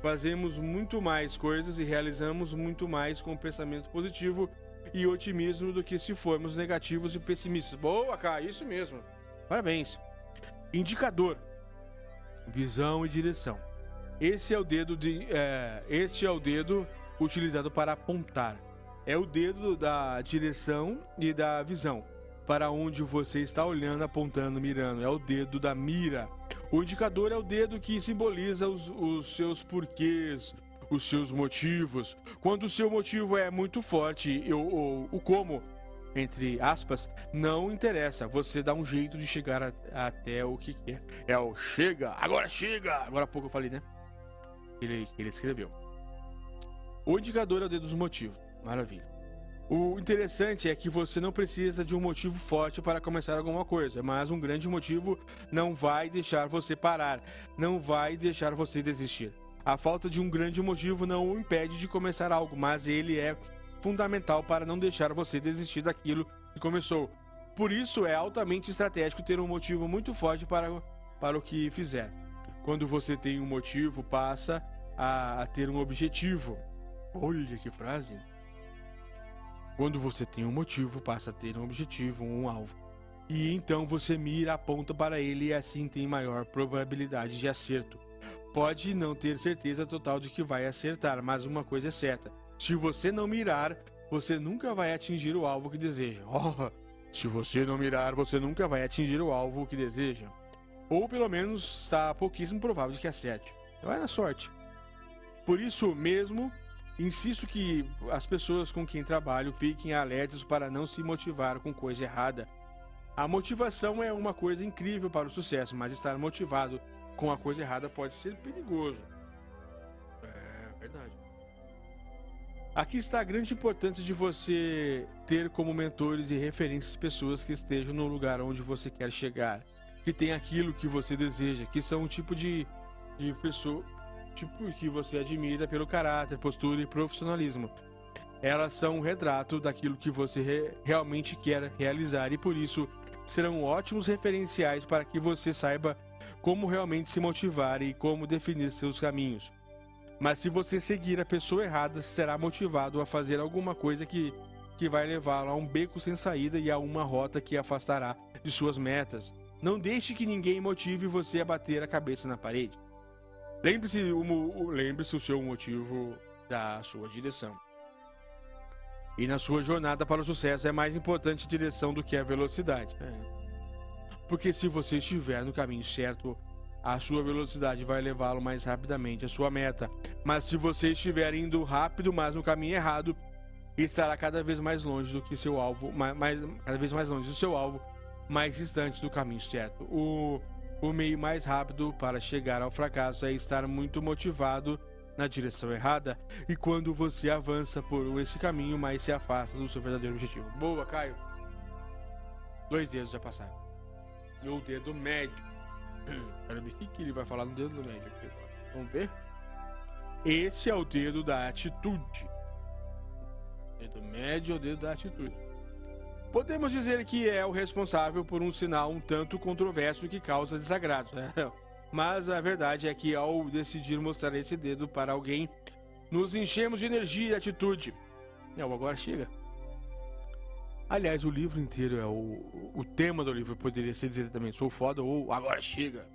Fazemos muito mais coisas e realizamos muito mais com pensamento positivo e otimismo do que se formos negativos e pessimistas. Boa, cara, isso mesmo. Parabéns. Indicador visão e direção. Esse é o dedo de, é, este é o dedo utilizado para apontar. É o dedo da direção e da visão. Para onde você está olhando, apontando, mirando. É o dedo da mira. O indicador é o dedo que simboliza os, os seus porquês, os seus motivos. Quando o seu motivo é muito forte, ou o como entre aspas, não interessa. Você dá um jeito de chegar a, até o que quer. É o chega, agora chega! Agora há pouco eu falei, né? Ele, ele escreveu. O indicador é o dedo dos motivos. Maravilha. O interessante é que você não precisa de um motivo forte para começar alguma coisa, mas um grande motivo não vai deixar você parar, não vai deixar você desistir. A falta de um grande motivo não o impede de começar algo, mas ele é fundamental para não deixar você desistir daquilo que começou. Por isso é altamente estratégico ter um motivo muito forte para, para o que fizer. Quando você tem um motivo, passa a, a ter um objetivo. Olha que frase! Quando você tem um motivo, passa a ter um objetivo, um alvo. E então você mira, aponta para ele e assim tem maior probabilidade de acerto. Pode não ter certeza total de que vai acertar, mas uma coisa é certa: se você não mirar, você nunca vai atingir o alvo que deseja. Oh, se você não mirar, você nunca vai atingir o alvo que deseja. Ou pelo menos está pouquíssimo provável de que acerte. Vai na sorte. Por isso mesmo, insisto que as pessoas com quem trabalho fiquem alertas para não se motivar com coisa errada. A motivação é uma coisa incrível para o sucesso, mas estar motivado com a coisa errada pode ser perigoso. É verdade. Aqui está a grande importância de você ter como mentores e referências pessoas que estejam no lugar onde você quer chegar, que tem aquilo que você deseja, que são um tipo de, de pessoa tipo que você admira pelo caráter, postura e profissionalismo. Elas são um retrato daquilo que você re realmente quer realizar e por isso serão ótimos referenciais para que você saiba como realmente se motivar e como definir seus caminhos. Mas se você seguir a pessoa errada, será motivado a fazer alguma coisa que, que vai levá-lo a um beco sem saída e a uma rota que afastará de suas metas. Não deixe que ninguém motive você a bater a cabeça na parede. Lembre-se o, lembre o seu motivo da sua direção. E na sua jornada para o sucesso é mais importante a direção do que a velocidade. É. Porque se você estiver no caminho certo, a sua velocidade vai levá-lo mais rapidamente à sua meta. Mas se você estiver indo rápido, mas no caminho errado, estará cada vez mais longe do que seu alvo, mais, mais, cada vez mais longe do seu alvo, mais distante do caminho certo. O, o meio mais rápido para chegar ao fracasso é estar muito motivado na direção errada, e quando você avança por esse caminho, mais se afasta do seu verdadeiro objetivo. Boa, Caio. Dois dedos já passaram. E o dedo médio. Quero ver o que ele vai falar no dedo médio. Vamos ver? Esse é o dedo da atitude. Dedo médio é o dedo da atitude. Podemos dizer que é o responsável por um sinal um tanto controverso que causa desagrado. Né? Mas a verdade é que ao decidir mostrar esse dedo para alguém, nos enchemos de energia e atitude. É, o agora chega. Aliás, o livro inteiro é o, o tema do livro poderia ser dizer também sou foda ou agora chega.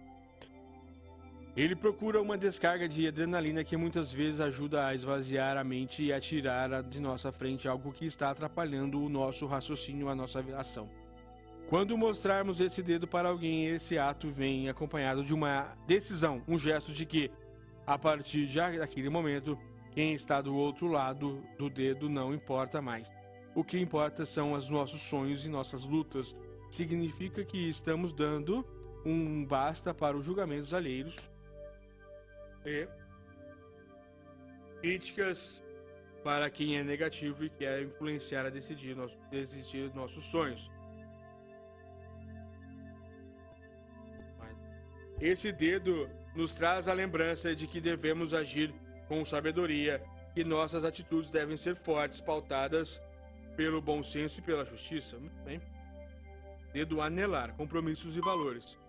Ele procura uma descarga de adrenalina que muitas vezes ajuda a esvaziar a mente e a tirar de nossa frente algo que está atrapalhando o nosso raciocínio, a nossa ação. Quando mostrarmos esse dedo para alguém, esse ato vem acompanhado de uma decisão, um gesto de que, a partir de daquele momento, quem está do outro lado do dedo não importa mais. O que importa são os nossos sonhos e nossas lutas. Significa que estamos dando um basta para os julgamentos alheios e críticas para quem é negativo e quer influenciar a decidir nosso, desistir nossos sonhos. Esse dedo nos traz a lembrança de que devemos agir com sabedoria e nossas atitudes devem ser fortes, pautadas pelo bom senso e pela justiça. Muito bem. Dedo anelar, compromissos e valores.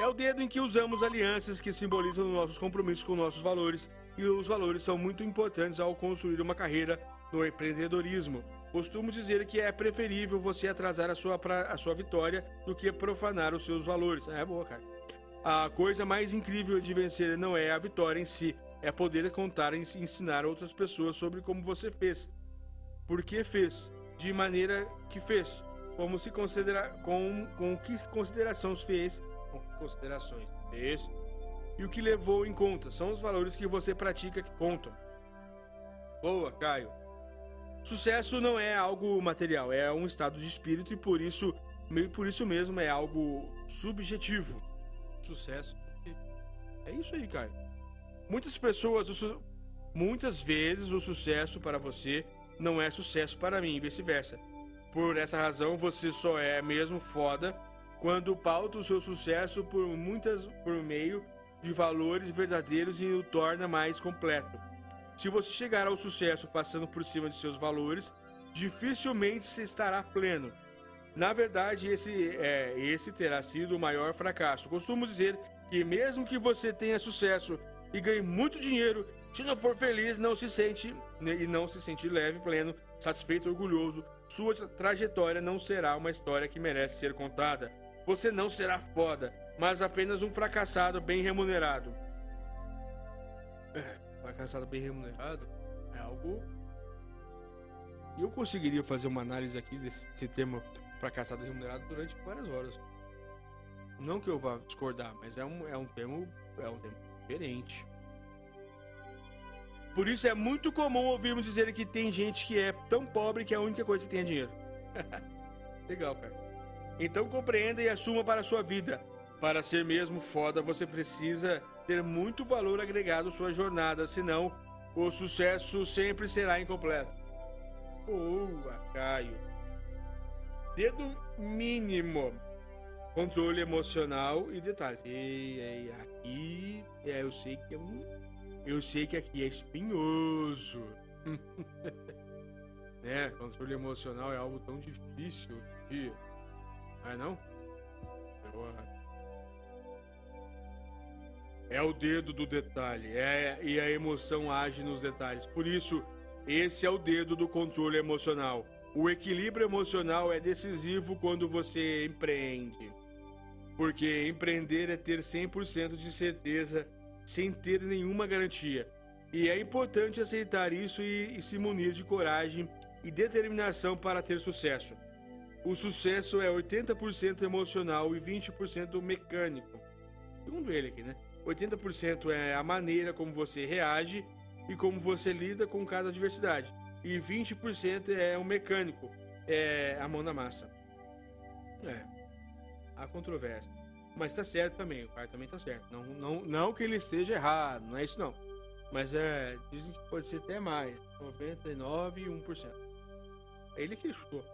É o dedo em que usamos alianças que simbolizam nossos compromissos com nossos valores, e os valores são muito importantes ao construir uma carreira no empreendedorismo. Costumo dizer que é preferível você atrasar a sua, pra, a sua vitória do que profanar os seus valores. É boa, cara. A coisa mais incrível de vencer não é a vitória em si, é poder contar e ensinar outras pessoas sobre como você fez, por que fez, de maneira que fez, como se considera, com, com que considerações fez considerações. Isso. E o que levou em conta são os valores que você pratica que contam. Boa, Caio. Sucesso não é algo material, é um estado de espírito e por isso, por isso mesmo é algo subjetivo. Sucesso. É isso aí, Caio. Muitas pessoas, muitas vezes o sucesso para você não é sucesso para mim e vice-versa. Por essa razão, você só é mesmo foda quando pauta o seu sucesso por muitas por meio de valores verdadeiros e o torna mais completo. Se você chegar ao sucesso passando por cima de seus valores, dificilmente se estará pleno. Na verdade, esse, é, esse terá sido o maior fracasso. Costumo dizer que mesmo que você tenha sucesso e ganhe muito dinheiro, se não for feliz, não se sente né, e não se sentir leve, pleno, satisfeito, orgulhoso, sua trajetória não será uma história que merece ser contada. Você não será foda, mas apenas um fracassado bem remunerado. É, fracassado bem remunerado é algo. Eu conseguiria fazer uma análise aqui desse, desse termo fracassado remunerado durante várias horas. Não que eu vá discordar, mas é um, é um termo é um termo diferente. Por isso é muito comum ouvirmos dizer que tem gente que é tão pobre que a única coisa que tem é dinheiro. Legal, cara. Então compreenda e assuma para a sua vida. Para ser mesmo foda, você precisa ter muito valor agregado à sua jornada, senão o sucesso sempre será incompleto. Boa, Caio. Dedo mínimo. Controle emocional e detalhes. E, e aqui, é, eu sei que é um, eu sei que aqui é espinhoso. né? Controle emocional é algo tão difícil de ah, não? É o dedo do detalhe, é, e a emoção age nos detalhes. Por isso, esse é o dedo do controle emocional. O equilíbrio emocional é decisivo quando você empreende. Porque empreender é ter 100% de certeza sem ter nenhuma garantia. E é importante aceitar isso e, e se munir de coragem e determinação para ter sucesso. O sucesso é 80% emocional e 20% mecânico. Segundo ele aqui, né? 80% é a maneira como você reage e como você lida com cada adversidade. E 20% é o mecânico, é a mão na massa. É. A controvérsia. mas tá certo também, o cara também tá certo. Não, não, não que ele esteja errado, não é isso não. Mas é, dizem que pode ser até mais, 99,1%. É ele que chutou.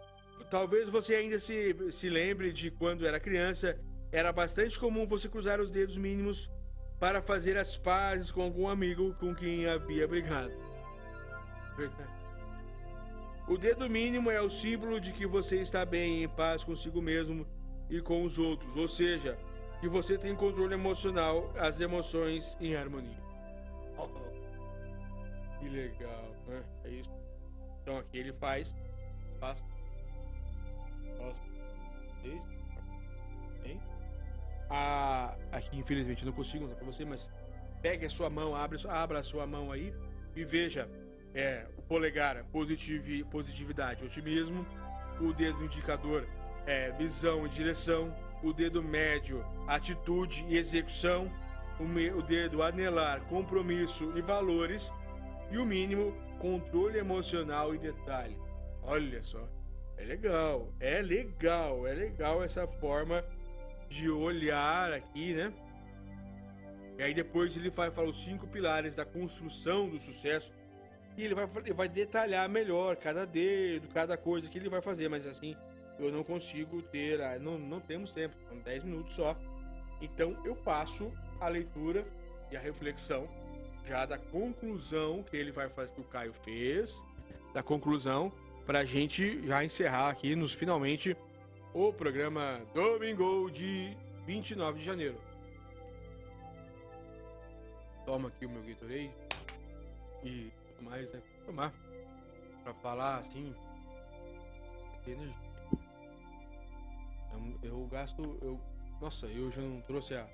Talvez você ainda se, se lembre de quando era criança, era bastante comum você cruzar os dedos mínimos para fazer as pazes com algum amigo com quem havia brigado. Verdade. O dedo mínimo é o símbolo de que você está bem, em paz consigo mesmo e com os outros, ou seja, que você tem controle emocional, as emoções em harmonia. Oh, que legal, né? É isso. Então aqui ele faz, faz, hein? Ah, aqui infelizmente não consigo mostrar para você, mas pegue a sua mão, abre, abra a sua mão aí e veja é, o polegar, positivi, positividade, otimismo, o dedo indicador, é, visão e direção, o dedo médio, atitude e execução, o, me, o dedo anelar, compromisso e valores, e o mínimo, controle emocional e detalhe. Olha só, é legal, é legal, é legal essa forma de olhar aqui, né? E aí depois ele vai falar os cinco pilares da construção do sucesso e ele vai, ele vai detalhar melhor cada dedo, cada coisa que ele vai fazer, mas assim, eu não consigo ter, ah, não, não temos tempo, são 10 minutos só. Então eu passo a leitura e a reflexão já da conclusão que ele vai fazer, que o Caio fez, da conclusão, para a gente já encerrar aqui nos finalmente o programa Domingo de 29 de janeiro. Toma aqui o meu Gatorade e mais, né? Tomar. Pra falar assim. Energia. Eu, eu gasto. Eu, nossa, eu já não trouxe a.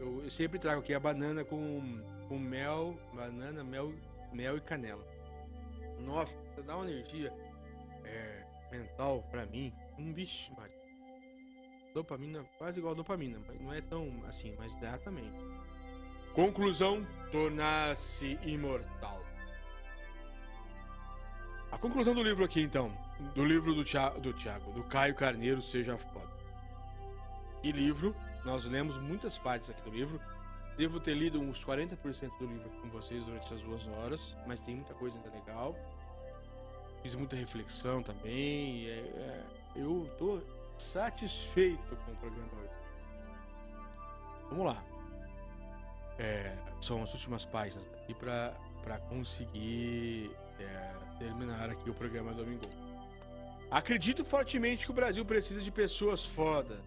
Eu, eu, sempre trago aqui a banana com, com mel, banana, mel, mel e canela. Nossa, dá uma energia é, mental pra mim. Um bicho, Maria. Dopamina, quase igual a dopamina, mas não é tão assim, mas dá também. Conclusão: tornar-se imortal. A conclusão do livro aqui, então. Do livro do Tiago, do, Thiago, do Caio Carneiro, Seja Foda. E livro, nós lemos muitas partes aqui do livro. Devo ter lido uns 40% do livro com vocês durante essas duas horas, mas tem muita coisa ainda legal. Fiz muita reflexão também. É, é, eu tô satisfeito com o programa hoje. Vamos lá. É, são as últimas páginas aqui para conseguir é, terminar aqui o programa Domingo. Acredito fortemente que o Brasil precisa de pessoas foda.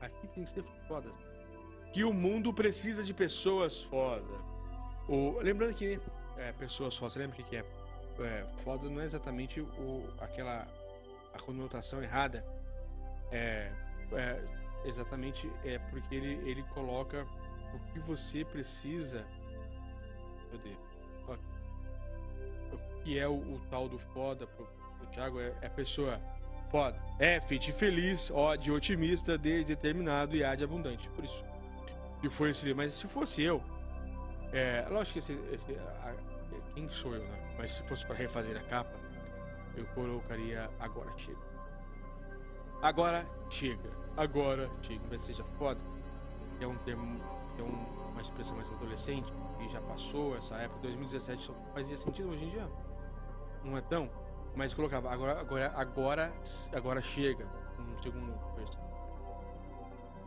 Aqui tem que ser foda. Que o mundo precisa de pessoas foda. O, lembrando que é, pessoas fodas, lembra o que, é? É? Foda não é exatamente o, aquela a conotação errada. É, é exatamente é porque ele, ele coloca o que você precisa. Cadê? que é o, o tal do foda pro, pro Thiago, é, é a pessoa foda. F de feliz, O de otimista, D de determinado e A de abundante. Por isso que foi esse Mas se fosse eu, é, lógico que esse, esse a, quem sou eu, né? Mas se fosse para refazer a capa, eu colocaria agora chega. Agora chega. Agora chega. Mas seja foda. É um termo, é um, uma expressão mais adolescente, que já passou essa época, 2017 só fazia sentido hoje em dia não é tão, mas colocava agora, agora, agora, agora chega um segundo verso.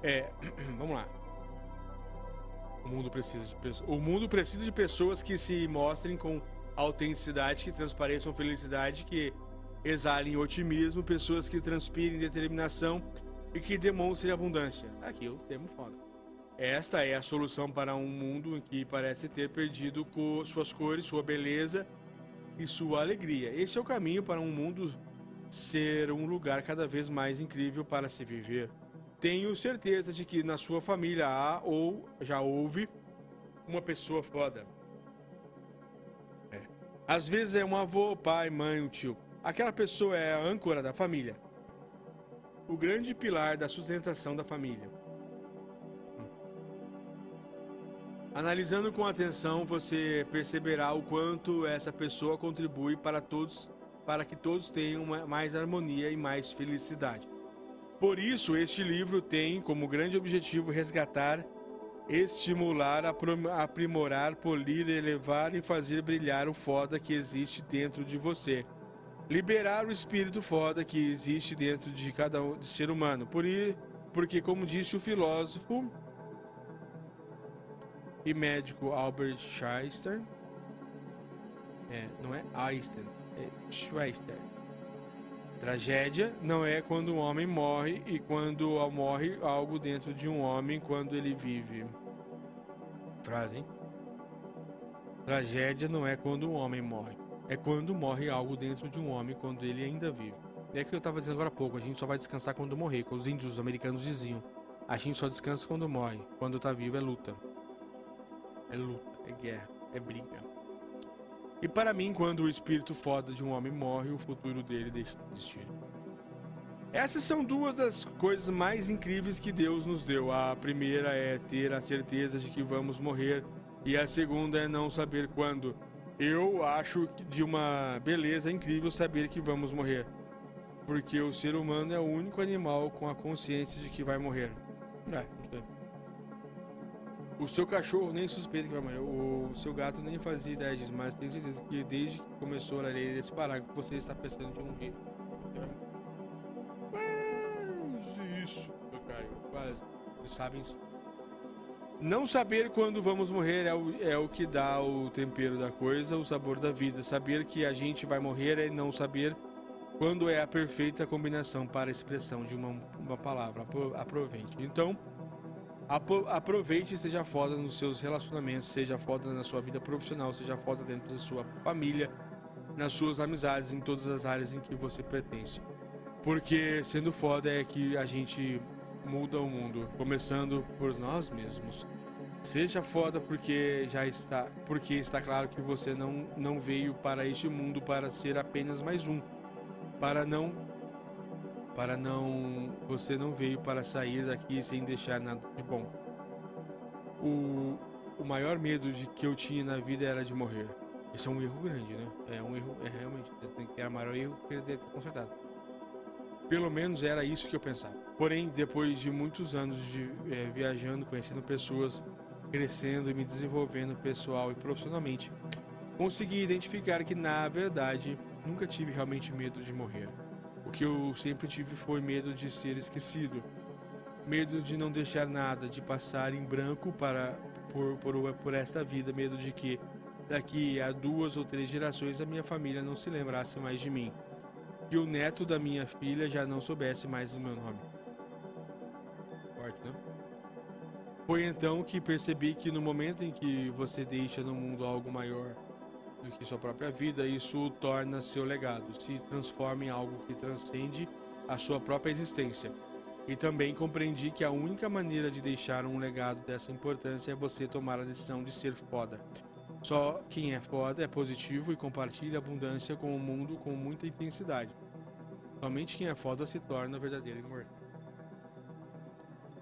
É, vamos lá. O mundo precisa de pessoas. O mundo precisa de pessoas que se mostrem com autenticidade, que transpareçam felicidade, que exalem otimismo, pessoas que transpirem determinação e que demonstrem abundância. Aqui o termo foda. Esta é a solução para um mundo em que parece ter perdido suas cores, sua beleza e sua alegria. Esse é o caminho para um mundo ser um lugar cada vez mais incrível para se viver. Tenho certeza de que na sua família há ou já houve uma pessoa foda. Às vezes é um avô, pai, mãe, um tio. Aquela pessoa é a âncora da família. O grande pilar da sustentação da família. Analisando com atenção, você perceberá o quanto essa pessoa contribui para todos, para que todos tenham mais harmonia e mais felicidade. Por isso, este livro tem como grande objetivo resgatar, estimular, aprimorar, polir, elevar e fazer brilhar o foda que existe dentro de você. Liberar o espírito foda que existe dentro de cada um, de ser humano. Por ir, porque, como disse o filósofo e médico Albert Schweitzer, é, não é Einstein, é Schweitzer. Tragédia não é quando um homem morre e quando morre algo dentro de um homem quando ele vive. Frase, hein? Tragédia não é quando um homem morre, é quando morre algo dentro de um homem quando ele ainda vive. É que eu estava dizendo agora há pouco, a gente só vai descansar quando morrer, quando os índios os americanos diziam. A gente só descansa quando morre, quando está vivo é luta. É luta, é guerra, é briga. E para mim, quando o espírito foda de um homem morre, o futuro dele deixa de existir. Essas são duas das coisas mais incríveis que Deus nos deu. A primeira é ter a certeza de que vamos morrer, e a segunda é não saber quando. Eu acho de uma beleza incrível saber que vamos morrer, porque o ser humano é o único animal com a consciência de que vai morrer. É. O seu cachorro nem suspeita que vai morrer. O seu gato nem fazia ideia disso, mas tenho certeza que desde que começou a ler esse parágrafo, você está pensando de um rir. Quase isso, meu Caio. Quase. Eles sabem isso. Não saber quando vamos morrer é o, é o que dá o tempero da coisa, o sabor da vida. Saber que a gente vai morrer é não saber quando é a perfeita combinação para a expressão de uma, uma palavra. Aproveite. Então, Aproveite e seja foda nos seus relacionamentos, seja foda na sua vida profissional, seja foda dentro da sua família, nas suas amizades, em todas as áreas em que você pertence. Porque sendo foda é que a gente muda o mundo, começando por nós mesmos. Seja foda porque já está, porque está claro que você não não veio para este mundo para ser apenas mais um, para não para não você não veio para sair daqui sem deixar nada de bom. O, o maior medo de que eu tinha na vida era de morrer. Esse é um erro grande, né? É um erro, é realmente, tem que o maior erro que ele deve ter consertado. Pelo menos era isso que eu pensava. Porém, depois de muitos anos de é, viajando, conhecendo pessoas, crescendo e me desenvolvendo pessoal e profissionalmente, consegui identificar que na verdade nunca tive realmente medo de morrer. O que eu sempre tive foi medo de ser esquecido, medo de não deixar nada, de passar em branco para por, por, por esta vida, medo de que daqui a duas ou três gerações a minha família não se lembrasse mais de mim, que o neto da minha filha já não soubesse mais o meu nome. Forte, né? Foi então que percebi que no momento em que você deixa no mundo algo maior do que sua própria vida, isso torna seu legado, se transforma em algo que transcende a sua própria existência. E também compreendi que a única maneira de deixar um legado dessa importância é você tomar a decisão de ser foda. Só quem é foda é positivo e compartilha abundância com o mundo com muita intensidade. Somente quem é foda se torna verdadeiro imortal.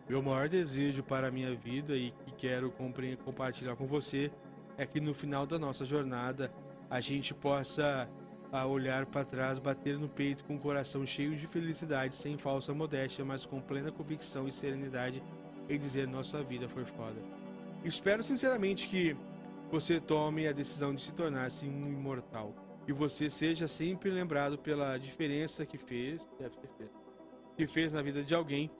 Meu maior desejo para a minha vida e que quero compartilhar com você é que no final da nossa jornada a gente possa a olhar para trás, bater no peito com o coração cheio de felicidade, sem falsa modéstia, mas com plena convicção e serenidade e dizer nossa vida foi foda. Espero sinceramente que você tome a decisão de se tornar-se um imortal e você seja sempre lembrado pela diferença que fez, deve ter feito, que fez na vida de alguém,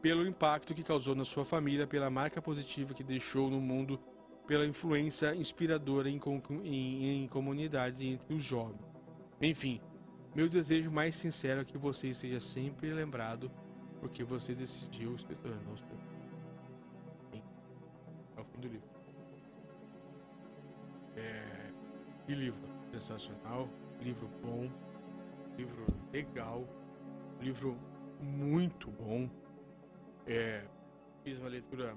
pelo impacto que causou na sua família, pela marca positiva que deixou no mundo pela influência inspiradora em, em, em comunidades e entre os jovens. Enfim, meu desejo mais sincero é que você seja sempre lembrado porque você decidiu se tornar É o fim do livro. É... Que livro sensacional, livro bom, livro legal, livro muito bom. É... Fiz uma leitura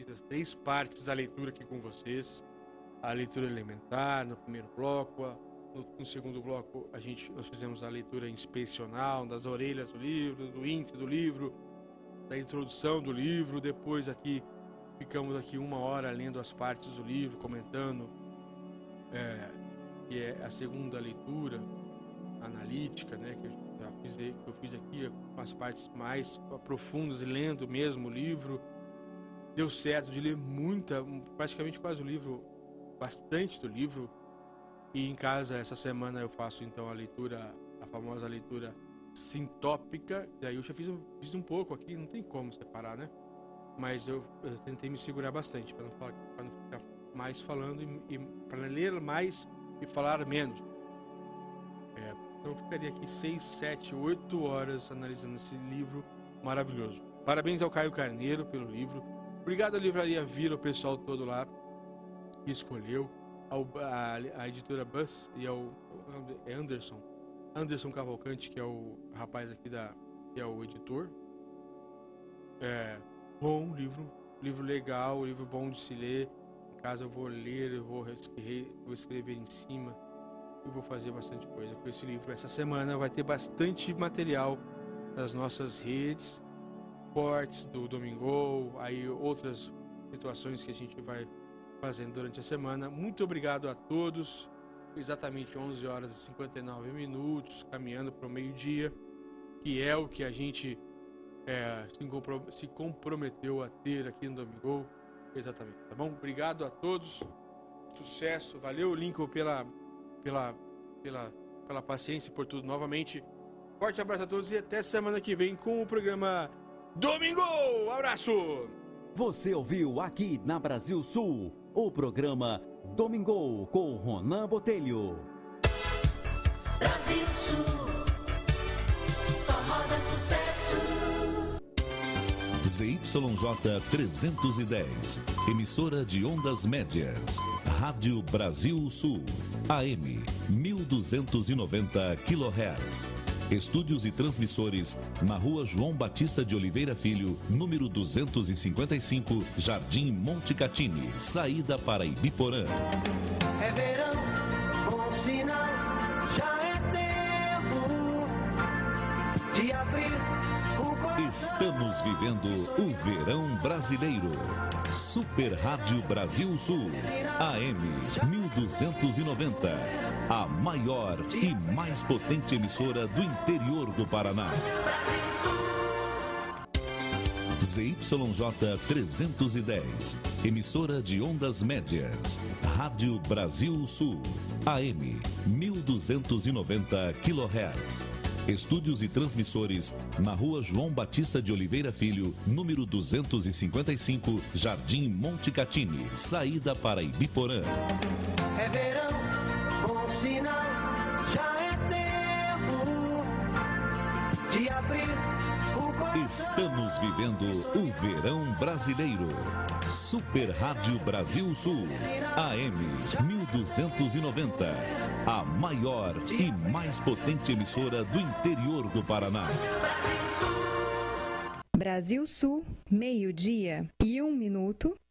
fiz as três partes da leitura aqui com vocês. A leitura elementar no primeiro bloco, no, no, segundo bloco a gente nós fizemos a leitura inspecional das orelhas do livro, do índice do livro, da introdução do livro. Depois aqui ficamos aqui uma hora lendo as partes do livro, comentando é, que é a segunda leitura analítica, né, que já fiz, que eu fiz aqui, com as partes mais profundas, lendo mesmo o livro. Deu certo de ler muita, praticamente quase o livro, bastante do livro. E em casa, essa semana, eu faço então a leitura, a famosa leitura sintópica. Daí eu já fiz, fiz um pouco aqui, não tem como separar, né? Mas eu, eu tentei me segurar bastante, para não, não ficar mais falando e, e para ler mais e falar menos. É, então eu ficaria aqui 6, 7, 8 horas analisando esse livro maravilhoso. Parabéns ao Caio Carneiro pelo livro. Obrigado à Livraria Vila, o pessoal todo lá que escolheu. Ao, a, a, editora Bus e ao é Anderson. Anderson Cavalcante, que é o rapaz aqui da. que é o editor. É bom livro, livro legal, livro bom de se ler. Em casa eu vou ler, eu vou escrever, vou escrever em cima eu vou fazer bastante coisa com esse livro. Essa semana vai ter bastante material das nossas redes, cortes do Domingo, aí outras situações que a gente vai fazendo durante a semana. Muito obrigado a todos. Exatamente 11 horas e 59 minutos, caminhando para o meio-dia, que é o que a gente é, se comprometeu a ter aqui no Domingo. Exatamente, tá bom? Obrigado a todos. Sucesso. Valeu, Lincoln, pela pela, pela, pela paciência e por tudo novamente. Forte abraço a todos e até semana que vem com o programa Domingo! Abraço! Você ouviu aqui na Brasil Sul o programa Domingo com Ronan Botelho. Brasil Sul, só roda sucesso. ZYJ 310, emissora de ondas médias, Rádio Brasil Sul, AM 1290 kHz. Estúdios e transmissores na rua João Batista de Oliveira Filho, número 255, Jardim Monte Catini, saída para Ibiporã. Estamos vivendo o verão brasileiro. Super Rádio Brasil Sul, AM 1290. A maior e mais potente emissora do interior do Paraná. ZYJ 310, emissora de ondas médias. Rádio Brasil Sul, AM 1290 kHz. Estúdios e transmissores na rua João Batista de Oliveira Filho, número 255, Jardim Monte Catini, saída para Ibiporã. É verão, bom sinal, já é tempo de abrir. Estamos vivendo o verão brasileiro. Super Rádio Brasil Sul, AM 1290. A maior e mais potente emissora do interior do Paraná. Brasil Sul, meio-dia e um minuto.